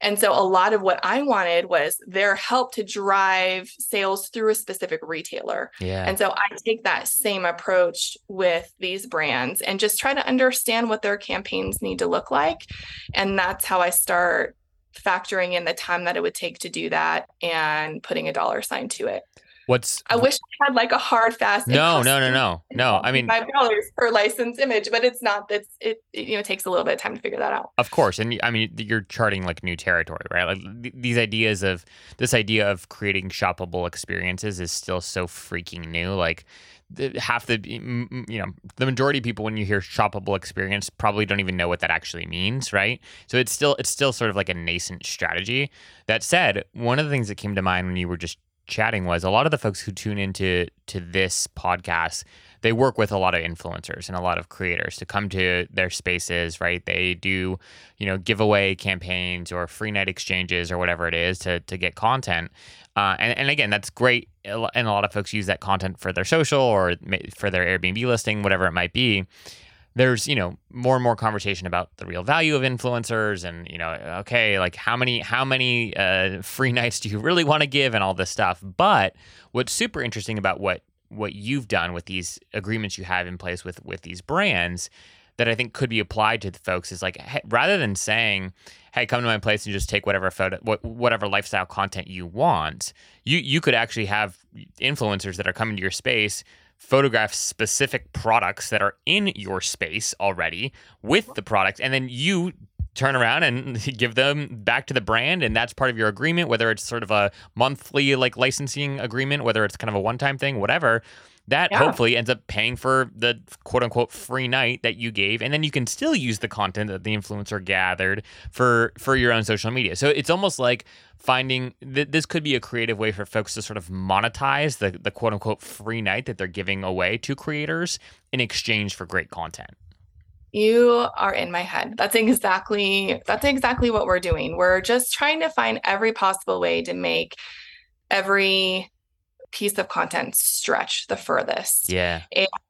And so a lot of what I wanted was their help to drive sales through a specific retailer. yeah. And so I take that same approach with these brands and just try to understand what their campaigns need to look like. And that's how I start factoring in the time that it would take to do that and putting a dollar sign to it. What's I wish I had like a hard fast. no, no, no, no, no. I mean, five dollars per license image, but it's not. That's it, it. You know, takes a little bit of time to figure that out. Of course, and I mean you're charting like new territory, right? Like th- these ideas of this idea of creating shoppable experiences is still so freaking new. Like the, half the you know the majority of people when you hear shoppable experience probably don't even know what that actually means, right? So it's still it's still sort of like a nascent strategy. That said, one of the things that came to mind when you were just chatting was a lot of the folks who tune into to this podcast they work with a lot of influencers and a lot of creators to come to their spaces, right? They do, you know, giveaway campaigns or free night exchanges or whatever it is to to get content. Uh, and, and again, that's great. And a lot of folks use that content for their social or for their Airbnb listing, whatever it might be. There's, you know, more and more conversation about the real value of influencers and, you know, okay, like how many how many uh, free [laughs] nights do you really want to give and all this stuff. But what's super interesting about what what you've done with these agreements you have in place with with these brands that I think could be applied to the folks is like hey, rather than saying, "Hey, come to my place and just take whatever photo, whatever lifestyle content you want," you you could actually have influencers that are coming to your space photograph specific products that are in your space already with the product and then you turn around and [laughs] give them back to the brand and that's part of your agreement whether it's sort of a monthly like licensing agreement whether it's kind of a one-time thing whatever that yeah. hopefully ends up paying for the quote unquote free night that you gave and then you can still use the content that the influencer gathered for for your own social media. So it's almost like finding that this could be a creative way for folks to sort of monetize the, the quote unquote free night that they're giving away to creators in exchange for great content. You are in my head. That's exactly that's exactly what we're doing. We're just trying to find every possible way to make every piece of content stretch the furthest. Yeah.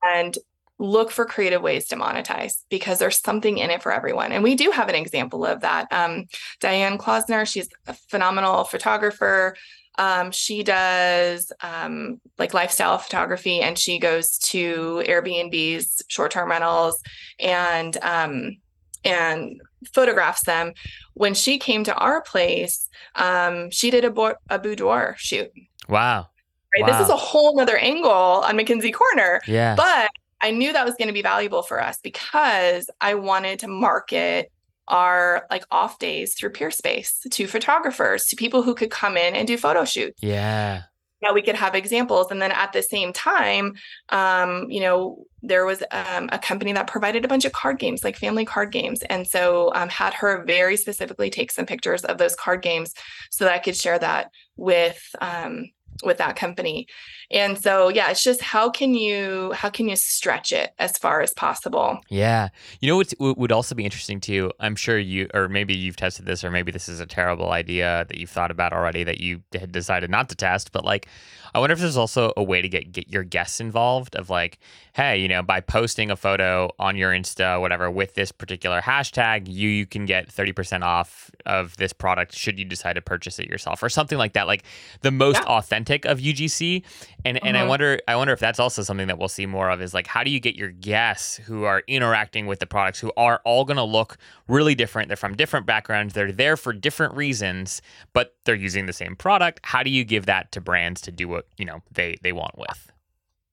And look for creative ways to monetize because there's something in it for everyone. And we do have an example of that. Um, Diane Klausner, she's a phenomenal photographer. Um, she does um, like lifestyle photography and she goes to Airbnbs, short term rentals, and um, and photographs them. When she came to our place, um, she did a, bo- a boudoir shoot. Wow right? Wow. This is a whole nother angle on McKenzie Corner. Yeah. But I knew that was going to be valuable for us because I wanted to market our like off days through Peerspace to photographers, to people who could come in and do photo shoots. Yeah. That we could have examples. And then at the same time, um, you know, there was um, a company that provided a bunch of card games, like family card games. And so um, had her very specifically take some pictures of those card games so that I could share that with um, with that company and so yeah it's just how can you how can you stretch it as far as possible yeah you know what would also be interesting too i'm sure you or maybe you've tested this or maybe this is a terrible idea that you've thought about already that you had decided not to test but like I wonder if there's also a way to get get your guests involved of like, hey, you know, by posting a photo on your Insta, whatever, with this particular hashtag, you you can get 30% off of this product should you decide to purchase it yourself or something like that. Like the most yeah. authentic of UGC. And mm-hmm. and I mm-hmm. wonder I wonder if that's also something that we'll see more of is like how do you get your guests who are interacting with the products who are all gonna look really different. They're from different backgrounds, they're there for different reasons, but they're using the same product. How do you give that to brands to do what what you know they they want with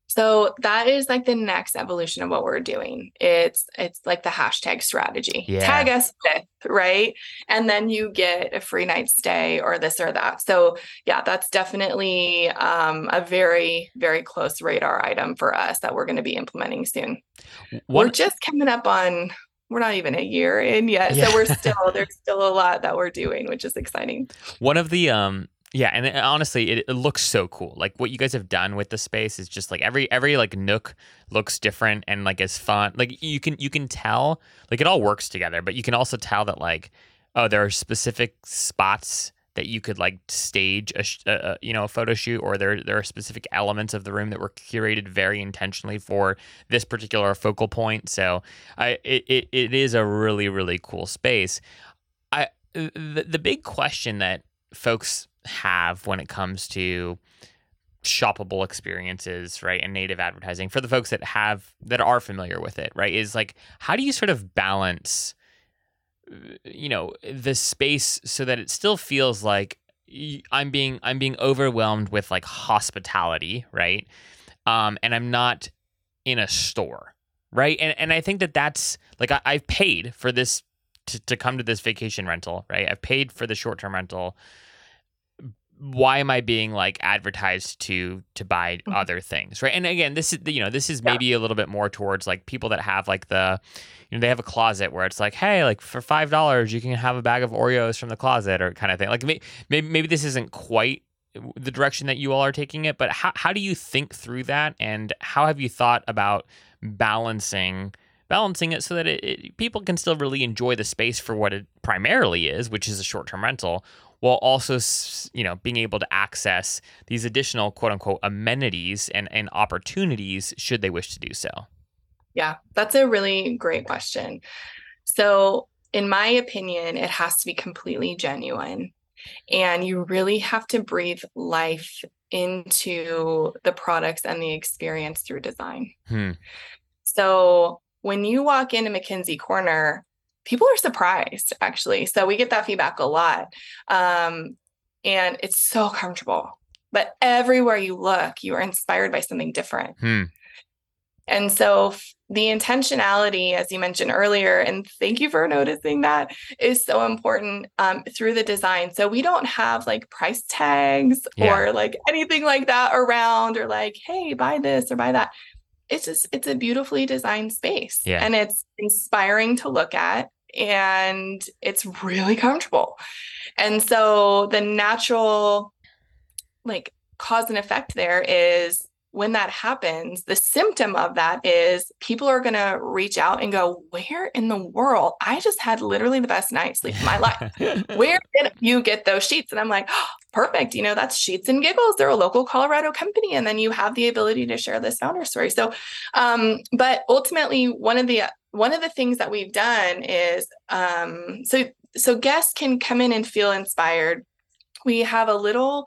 so that is like the next evolution of what we're doing. It's it's like the hashtag strategy. Yeah. Tag us with, right? And then you get a free night stay or this or that. So yeah, that's definitely um, a very, very close radar item for us that we're going to be implementing soon. What, we're just coming up on we're not even a year in yet. Yeah. So we're [laughs] still there's still a lot that we're doing, which is exciting. One of the um yeah, and it, uh, honestly, it, it, looks so cool. Like what you guys have done with the space is just like every every like nook looks different and like is fun. Like you can you can tell like it all works together, but you can also tell that like oh there are specific spots that you could like stage a, a, you know a photo shoot or there there are specific elements of the room that were curated very intentionally for this particular focal point. So I it, it, it is a really really cool space. I the, the big question that folks have when it comes to shoppable experiences, right? And native advertising for the folks that have that are familiar with it, right? Is like how do you sort of balance you know, the space so that it still feels like I'm being I'm being overwhelmed with like hospitality, right? Um and I'm not in a store, right? And and I think that that's like I, I've paid for this to, to come to this vacation rental, right? I've paid for the short term rental why am I being like advertised to to buy mm-hmm. other things, right? And again, this is you know this is maybe yeah. a little bit more towards like people that have like the, you know, they have a closet where it's like, hey, like for five dollars you can have a bag of Oreos from the closet or kind of thing. Like maybe maybe this isn't quite the direction that you all are taking it, but how how do you think through that, and how have you thought about balancing? balancing it so that it, it, people can still really enjoy the space for what it primarily is, which is a short-term rental, while also you know being able to access these additional quote unquote amenities and, and opportunities should they wish to do so. Yeah that's a really great question. So in my opinion it has to be completely genuine and you really have to breathe life into the products and the experience through design. Hmm. so when you walk into McKenzie Corner, people are surprised actually. So we get that feedback a lot. Um, and it's so comfortable. But everywhere you look, you are inspired by something different. Hmm. And so the intentionality, as you mentioned earlier, and thank you for noticing that, is so important um, through the design. So we don't have like price tags Yeah. or like anything like that around, or like, hey, buy this or buy that. It's just, it's a beautifully designed space Yeah. and it's inspiring to look at and it's really comfortable. And so the natural like cause and effect there is when that happens, the symptom of that is people are going to reach out and go, Where in the world? I just had literally the best night's sleep of my life. [laughs] Where did you get those sheets? And I'm like, oh, [gasps] Perfect. You know, that's Sheets and Giggles. They're a local Colorado company. And then you have the ability to share this founder story. So, um, but ultimately, one of the one of the things that we've done is um, so so guests can come in and feel inspired. We have a little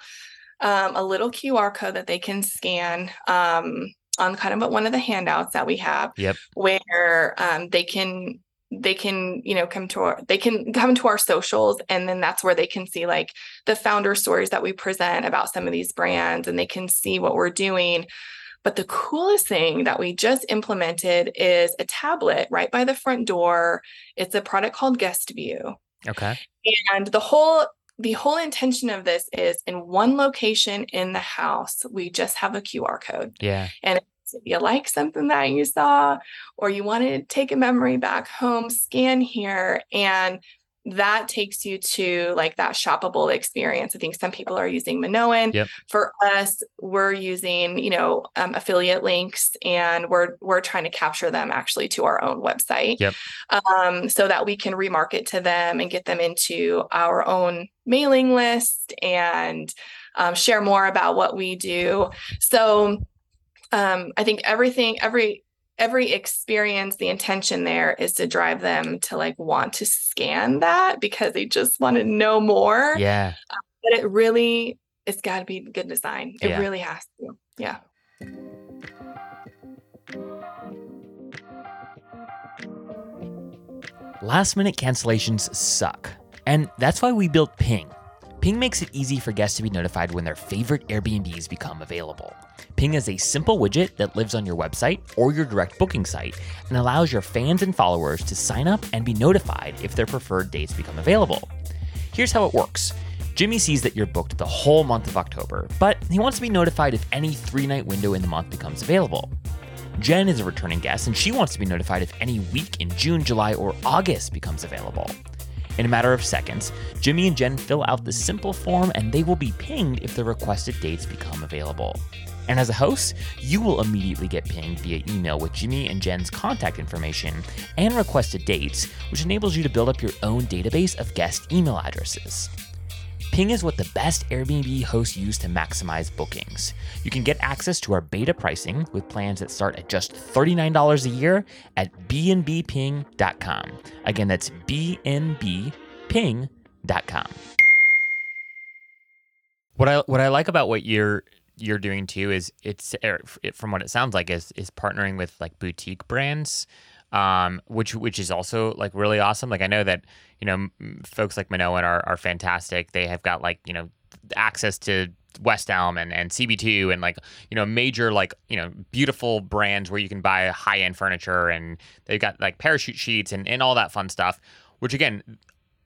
um, a little QR code that they can scan um, on kind of one of the handouts that we have, Yep. where um, they can they can you know come to our they can come to our socials and then that's where they can see like the founder stories that we present about some of these brands and they can see what we're doing but the coolest thing that we just implemented is a tablet right by the front door it's a product called guest view okay. and the whole the whole intention of this is in one location in the house, we just have a QR code. Yeah. And if you like something that you saw, or you want to take a memory back home, scan here. And that takes you to like that shoppable experience. I think some people are using Minoan. Yep. For us, we're using, you know, um, affiliate links and we're we're trying to capture them actually to our own website. Yep. Um, so that we can remarket to them and get them into our own mailing list and um, share more about what we do. So um, I think everything, every every experience, the intention there is to drive them to like want to scan that because they just want to know more. Yeah. But it really, it's got to be good design. It Yeah. really has to. Yeah. Last minute cancellations suck. And that's why we built Ping. Ping makes it easy for guests to be notified when their favorite Airbnbs become available. Ping is a simple widget that lives on your website or your direct booking site and allows your fans and followers to sign up and be notified if their preferred dates become available. Here's how it works. Jimmy sees that you're booked the whole month of October, but he wants to be notified if any three night window in the month becomes available. Jen is a returning guest and she wants to be notified if any week in June, July, or August becomes available. In a matter of seconds, Jimmy and Jen fill out the simple form and they will be pinged if the requested dates become available. And as a host, you will immediately get pinged via email with Jimmy and Jen's contact information and requested dates, which enables you to build up your own database of guest email addresses. Ping is what the best Airbnb hosts use to maximize bookings. You can get access to our beta pricing with plans that start at just $39 a year at bnbping.com. Again, that's bnbping.com. What I what I like about what you're you're doing too is it's er, from what it sounds like is is partnering with like boutique brands um, which which is also like really awesome. Like I know that you know folks like Minoan are are fantastic. They have got like you know access to West Elm and, and CB2 and like you know major like you know beautiful brands where you can buy high end furniture and they've got like parachute sheets and and all that fun stuff. Which again,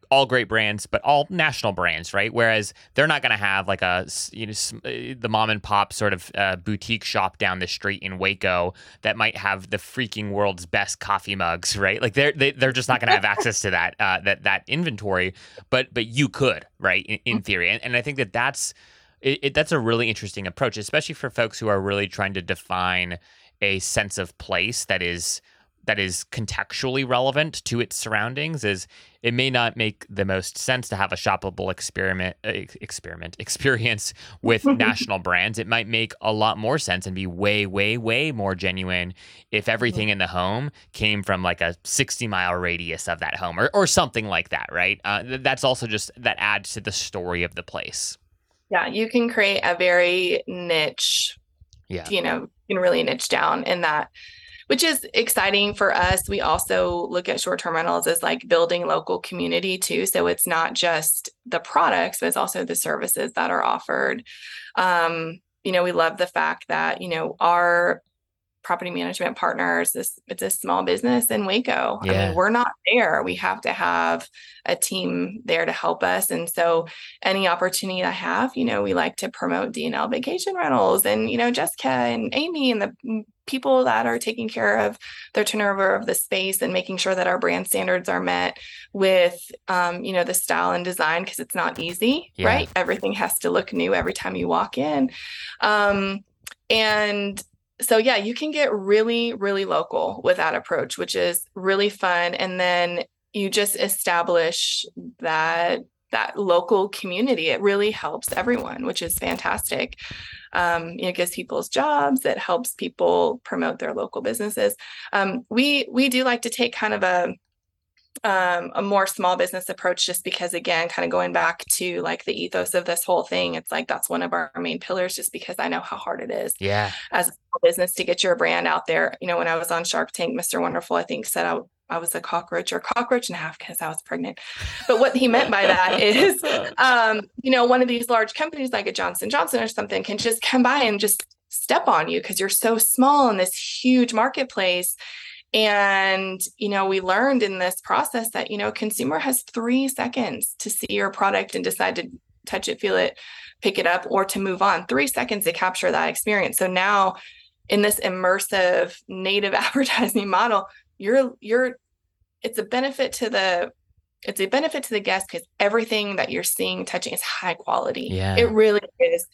all great brands, but all national brands, right? Whereas they're not going to have like a you know uh, the mom and pop sort of uh, boutique shop down the street in Waco that might have the freaking world's best coffee mugs, [laughs] right? Like they're they, they're just not going to have access to that uh, that that inventory, but but you could, right? In, in theory, and, and I think that that's it, it, that's a really interesting approach, especially for folks who are really trying to define a sense of place that is that is contextually relevant to its surroundings is it may not make the most sense to have a shoppable experiment uh, experiment [laughs] experience with [laughs] national brands it might make a lot more sense and be way way way more genuine if everything in the home came from like a 60 mile radius of that home or, or something like that right uh, th- that's also just that adds to the story of the place Yeah. You can create a very niche yeah you know, you can really niche down in that. Which is exciting for us. We also look at short term rentals as like building local community too. So it's not just the products, but it's also the services that are offered. Um, you know, we love the fact that, you know, our property management partners. This it's a small business in Waco. Yeah. I mean, we're not there. We have to have a team there to help us. And so any opportunity I have, you know, we like to promote DNL vacation rentals and, you know, Jessica and Amy and the people that are taking care of their turnover of the space and making sure that our brand standards are met with um, you know the style and design because it's not easy yeah. right everything has to look new every time you walk in um, and so yeah, you can get really, really local with that approach, which is really fun. And then you just establish that that local community. It really helps everyone, which is fantastic. Um, you know, it gives people's jobs. It helps people promote their local businesses. Um, we we do like to take kind of a um, a more small business approach just because again kind of going back to like the ethos of this whole thing it's like that's one of our main pillars just because i know how hard it is yeah. as a business to get your brand out there. You know when i was on shark tank mr wonderful i think said i, I was a cockroach or cockroach and a half because i was pregnant. But what he meant by that [laughs] is um, you know one of these large companies like a johnson johnson or something can just come by and just step on you because you're so small in this huge marketplace and, you know, we learned in this process that, you know, consumer has three seconds to see your product and decide to touch it, feel it, pick it up, or to move on. Three seconds to capture that experience. So now in this immersive native [laughs] advertising model, you're you're it's a benefit to the it's a benefit to the guest because everything that you're seeing touching is high quality. Yeah. It really is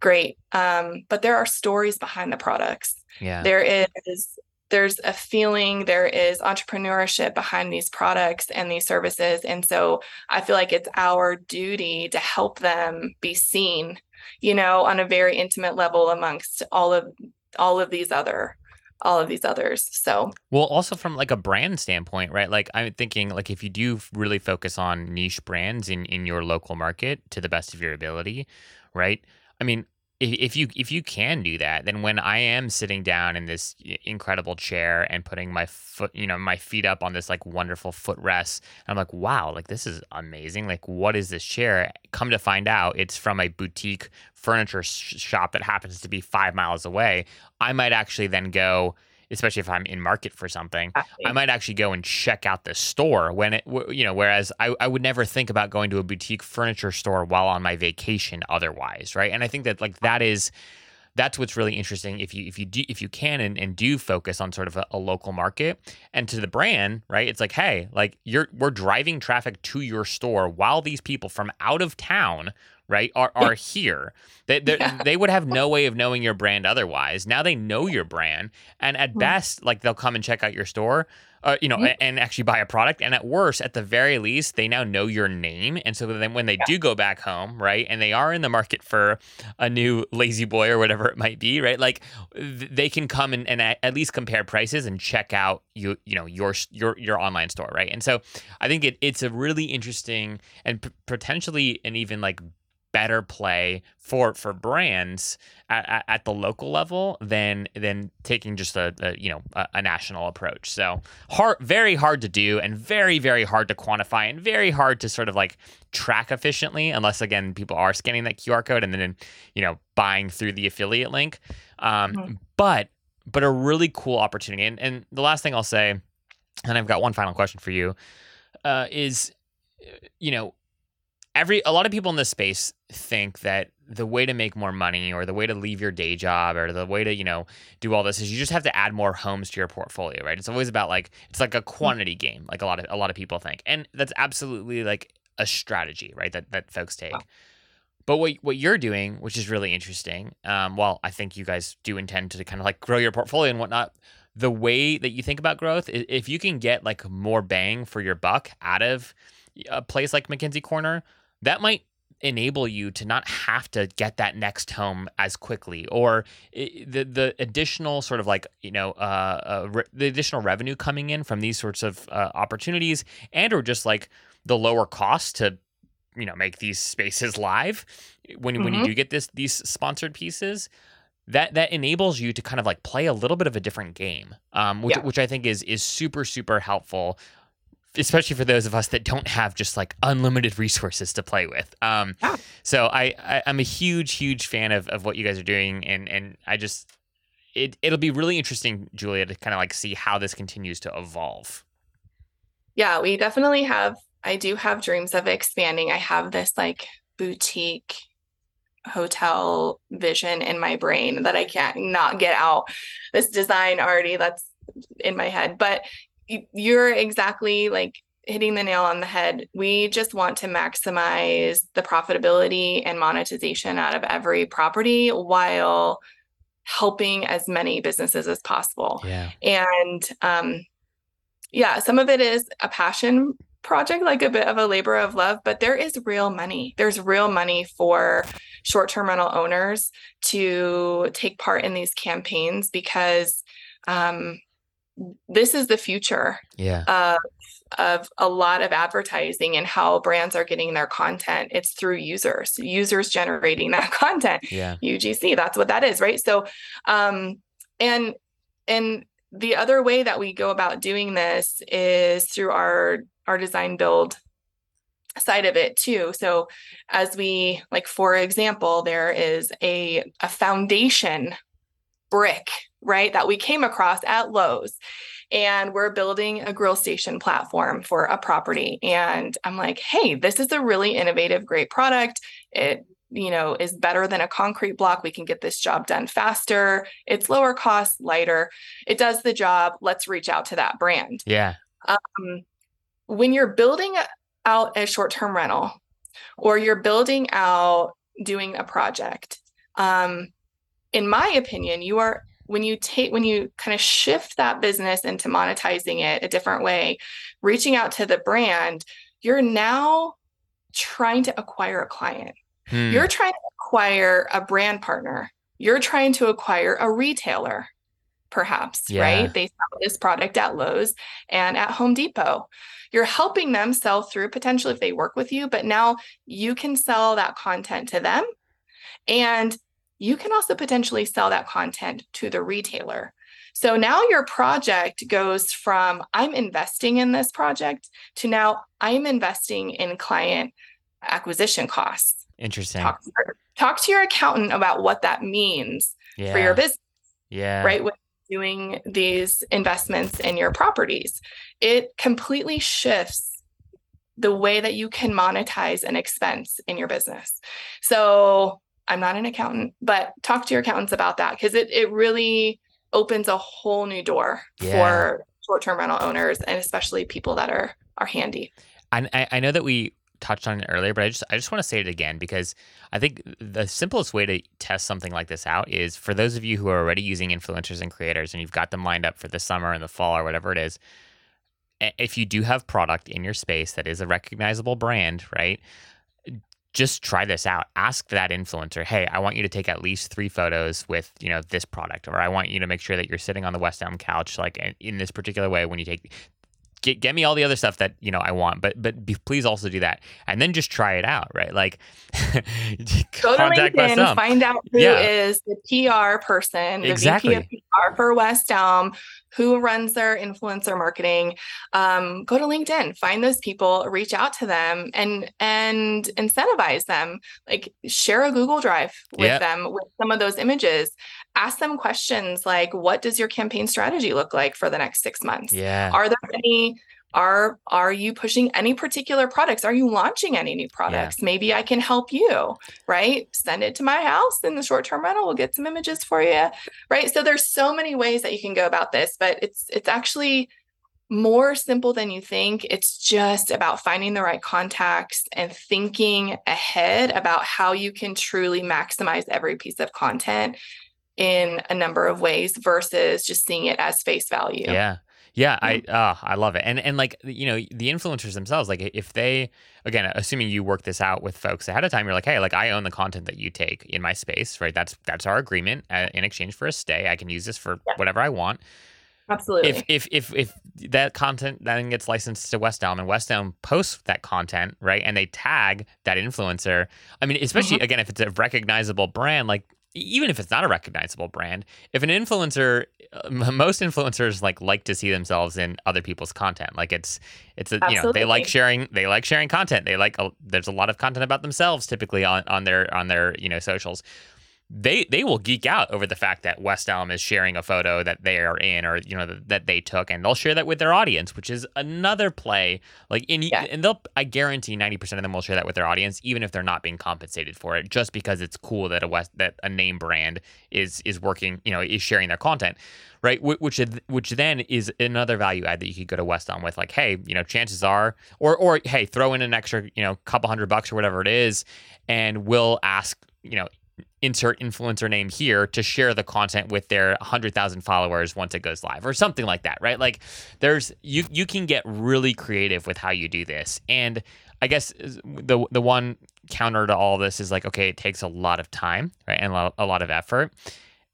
great. Um, but there are stories behind the products. Yeah. There is there's a feeling there is entrepreneurship behind these products and these services. And so i feel like it's our duty to help them be seen you know on a very intimate level amongst all of all of these other all of these others. So well also from like a brand standpoint right? Like i'm thinking like if you do really focus on niche brands in in your local market to the best of your ability right? I mean if if you if you can do that, then when I am sitting down in this incredible chair and putting my foot, you know, my feet up on this like wonderful footrest, I'm like, wow, like this is amazing. Like, what is this chair? Come to find out, it's from a boutique furniture shop that happens to be five miles away. I might actually then go especially if I'm in market for something, I might actually go and check out the store when it, you know, whereas I, I would never think about going to a boutique furniture store while on my vacation otherwise. Right. And I think that like that is, that's what's really interesting if you if you do if you can and, and do focus on sort of a, a, local market and to the brand right it's like hey like you're we're driving traffic to your store while these people from out of town right, are, are here. They, [laughs] yeah. they would have no way of knowing your brand otherwise. Now they know your brand. And at mm-hmm. best, like they'll come and check out your store, uh, you know, mm-hmm. and actually buy a product. And at worst, at the very least, they now know your name. And so then when they yeah. do go back home, right, and they are in the market for a new La-Z-Boy or whatever it might be, right, like they can come and, and at least compare prices and check out you, you know, your your your online store, right? And so I think it, it's a really interesting and p- potentially an even like better play for for brands at, at, the local level than than taking just a, a you know a, a, national approach. So hard, very hard to do, and very very hard to quantify, and very hard to sort of like track efficiently, unless again people are scanning that QR code and then you know buying through the affiliate link. Um, mm-hmm. But but a really cool opportunity. And and the last thing I'll say, and I've got one final question for you, uh, is you know every a lot of people in this space think that the way to make more money or the way to leave your day job or the way to you know do all this is you just have to add more homes to your portfolio right? It's always about like it's like a quantity game like a lot of a lot of people think. And that's absolutely like a strategy right that that folks take. Wow. but what what you're doing which is really interesting um, well i think you guys do intend to kind of like grow your portfolio and whatnot. The way that you think about growth if you can get like more bang for your buck out of a place like mckenzie corner that might enable you to not have to get that next home as quickly or the the additional sort of like you know uh, uh re- the additional revenue coming in from these sorts of uh, opportunities and or just like the lower cost to you know make these spaces live when mm-hmm. when you mm-hmm. do get this these sponsored pieces that that enables you to kind of like play a little bit of a different game, um, which Yeah. which I think is is super super helpful, especially for those of us that don't have just like unlimited resources to play with. Um, Yeah. So I, I I'm a huge huge fan of of what you guys are doing, and and I just it it'll be really interesting, Julia, to kind of like see how this continues to evolve. Yeah, we definitely have. I do have dreams of expanding. I have this like boutique hotel vision in my brain that I can't not get out. This design already that's in my head. But y- you're exactly like hitting the nail on the head. We just want to maximize the profitability and monetization out of every property while helping as many businesses as possible Yeah. and um yeah some of it is a passion project like a bit of a labor of love but there is real money there's real money for short-term rental owners to take part in these campaigns because um this is the future Yeah. of of a lot of advertising and how brands are getting their content it's through users users generating that [laughs] content Yeah. UGC. That's what that is, right? So, um, and and the other way that we go about doing this is through our our design build side of it too. So, as we like, for example, there is a a foundation brick, right, that we came across at Lowe's. And we're building a grill station platform for a property. And I'm like, hey, this is a really innovative, great product. It you know is better than a concrete block we can get this job done faster it's lower cost lighter it does the job let's reach out to that brand Yeah. um, when you're building out a short-term rental or you're building out doing a project um, in my opinion you are when you take when you kind of shift that business into monetizing it a different way reaching out to the brand you're now trying to acquire a client Hmm. you're trying to acquire a brand partner. You're trying to acquire a retailer, perhaps, Yeah. right? They sell this product at Lowe's and at Home Depot. You're helping them sell through potentially if they work with you, but now you can sell that content to them. And you can also potentially sell that content to the retailer. So now your project goes from I'm investing in this project to now I'm investing in client acquisition costs Interesting. talk to, your, talk to your accountant about what that means yeah. for your business Yeah. right when doing these investments in your properties it completely shifts the way that you can monetize an expense in your business so i'm not an accountant but talk to your accountants about that because it, it really opens a whole new door Yeah. for short-term rental owners and especially people that are are handy And I, I know that we touched on it earlier, but I just I just want to say it again because I think the simplest way to test something like this out is for those of you who are already using influencers and creators and you've got them lined up for the summer and the fall or whatever it is. If you do have product in your space that is a recognizable brand, right? Just try this out. Ask that influencer, "Hey, I want you to take at least 3 photos with, you know, this product or I want you to make sure that you're sitting on the West Elm couch like in this particular way when you take get get me all the other stuff that you know I want, but but be, please also do that, and then just try it out, right? Like [laughs] Go to LinkedIn, find out who Yeah. is the PR person, the Exactly. VP of PR for West Elm, who runs their influencer marketing. Um, go to LinkedIn, find those people, reach out to them, and and incentivize them. Like share a Google Drive with Yeah. them with some of those images. Ask them questions like, "What does your campaign strategy look like for the next six months? Yeah, Are there any are are you pushing any particular products? Are you launching any new products? Maybe I can help you, right? Send it to my house in the short-term rental. We'll get some images for you. Right. So there's so many ways that you can go about this, but it's it's actually more simple than you think. It's just about finding the right contacts and thinking ahead about how you can truly maximize every piece of content in a number of ways versus just seeing it as face value. yeah, yeah. I uh, I love it, and and like you know the influencers themselves, like if they again, assuming you work this out with folks ahead of time, you're like, hey, like I own the content that you take in my space, right? That's that's our agreement uh, in exchange for a stay. I can use this for Yeah. whatever I want. Absolutely. if if if if that content then gets licensed to West Elm and West Elm posts that content, right, and they tag that influencer, I mean, especially Mm-hmm. again if it's a recognizable brand, like even if it's not a recognizable brand, if an influencer, uh, most influencers like like to see themselves in other people's content. Like it's it's a, you know they like sharing they like sharing content. They like a, there's a lot of content about themselves typically on on their on their you know socials they they will geek out over the fact that West Elm is sharing a photo that they are in or you know that, that they took and they'll share that with their audience which is another play like in yeah. and they'll I guarantee 90% of them will share that with their audience even if they're not being compensated for it just because it's cool that a West that a name brand is is working you know is sharing their content right which which then is another value add that you could go to West Elm with like hey you know chances are or or hey throw in an extra you know couple hundred bucks or whatever it is and we'll ask you know insert influencer name here to share the content with their 100,000 followers once it goes live or something like that, right? Like there's you you can get really creative with how you do this. And I guess the the one counter to all this is like okay, it takes a lot of time, right? And a lot, a lot of effort.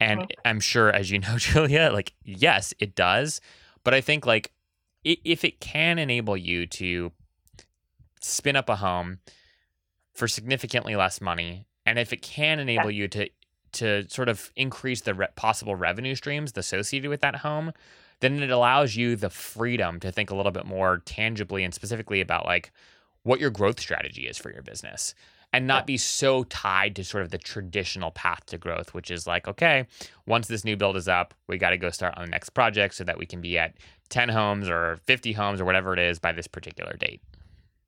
And mm-hmm. I'm sure as you know [laughs] Julia, like yes, it does, but I think like if it can enable you to spin up a home for significantly less money and if it can enable yeah. you to to sort of increase the re- possible revenue streams associated with that home, then it allows you the freedom to think a little bit more tangibly and specifically about like what your growth strategy is for your business and not be so tied to sort of the traditional path to growth, which is like, okay, once this new build is up, we got to go start on the next project so that we can be at 10 homes or 50 homes or whatever it is by this particular date.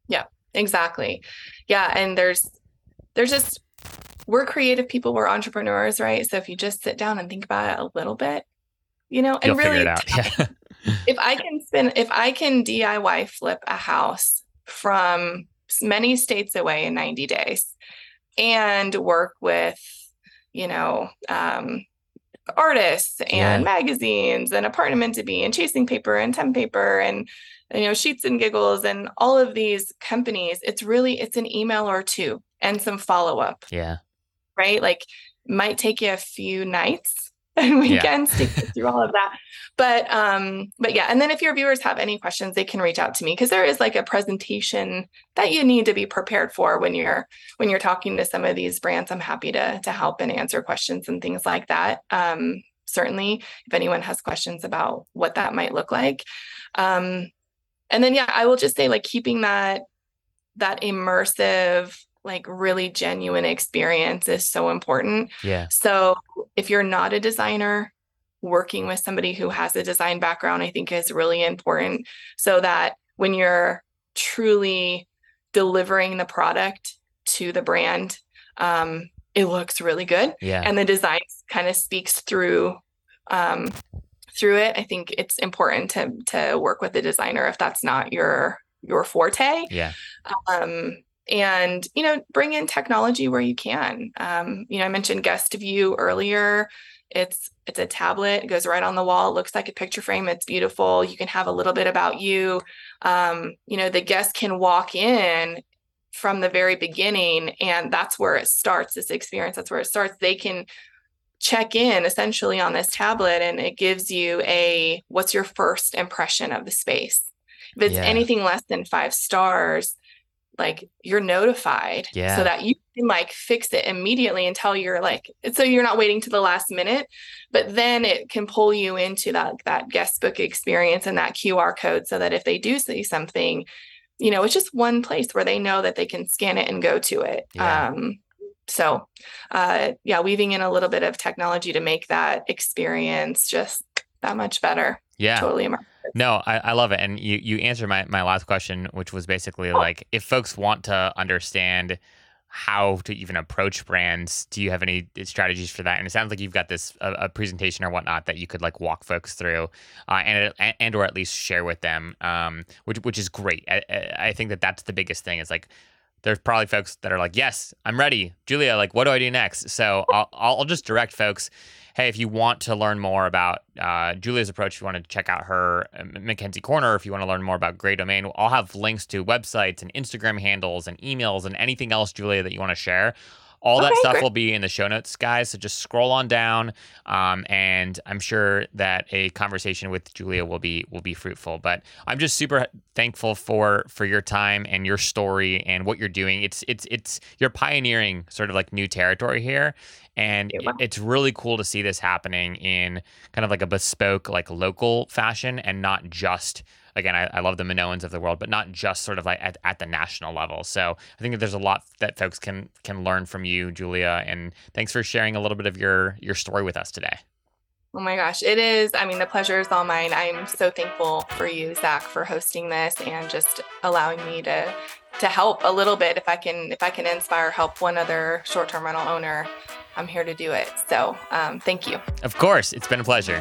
Yeah, exactly. Yeah. And there's, there's just we're creative people, we're entrepreneurs, right? So if you just sit down and think about it a little bit, you know, and You'll really, yeah. [laughs] if I can spend, if I can DIY flip a house from many states away in 90 days and work with, you know, um, artists and yeah. magazines and Apt2B and chasing paper and Tempaper and you know sheets and giggles and all of these companies it's really it's an email or two and some follow up yeah right? Like might take you a few nights [laughs] and weekends yeah. to get through all of that. But um, but yeah, and then if your viewers have any questions, they can reach out to me because there is like a presentation that you need to be prepared for when you're when you're talking to some of these brands. I'm happy to to help and answer questions and things like that. Um, certainly, if anyone has questions about what that might look like. Um, and then yeah, I will just say like keeping that that immersive like really genuine experience is so important. Yeah. So if you're not a designer, working with somebody who has a design background, I think is really important so that when you're truly delivering the product to the brand, um, it looks really good. Yeah. And the design kind of speaks through um, through it. I think it's important to to work with a designer if that's not your your forte. Yeah. Um, and you know bring in technology where you can. Um, you know i mentioned GuestView earlier. It's it's a tablet. It goes right on the wall. It looks like a picture frame. It's beautiful. You can have a little bit about you. Um, you know the guest can walk in from the very beginning and that's where it starts this experience. That's where it starts. They can check in essentially on this tablet and it gives you a what's your first impression of the space if it's yeah. anything less than five stars like you're notified yeah. so that you can like fix it immediately until you're like so you're not waiting to the last minute but then it can pull you into that that guest book experience and that QR code so that if they do see something you know it's just one place where they know that they can scan it and go to it yeah. um so uh yeah weaving in a little bit of technology to make that experience just that much better yeah totally immersive no, I, I love it. And you, you answered my, my last question, which was basically oh. like if folks want to understand how to even approach brands, do you have any strategies for that? And it sounds like you've got this a, a presentation or whatnot that you could like walk folks through, uh, and and or at least share with them, um, which which is great. I, I think that that's the biggest thing. Is like there's probably folks that are like, yes, I'm ready, Julia. Like, what do I do next? So I'll I'll just direct folks hey, if you want to learn more about uh, Julia's approach, if you want to check out her uh, McKenzie Corner, if you want to learn more about Grey Domain, I'll have links to websites and Instagram handles and emails and anything else, Julia, that you want to share All that Okay, stuff great. will be in the show notes, guys. So just scroll on down, um, and I'm sure that a conversation with Julia will be will be fruitful. But I'm just super thankful for for your time and your story and what you're doing. It's it's it's you're pioneering sort of like new territory here, and it- it's really cool to see this happening in kind of like a bespoke, like local fashion, and not just again, I, I love the Minoans of the world, but not just sort of like at, at the national level. So I think that there's a lot that folks can can learn from you, Julia. And thanks for sharing a little bit of your your story with us today. Oh my gosh, it is. I mean, the pleasure is all mine. I'm so thankful for you, Zach, for hosting this and just allowing me to to help a little bit. If I can, if I can inspire, help one other short-term rental owner, I'm here to do it. So, um, thank you. Of course, it's been a pleasure.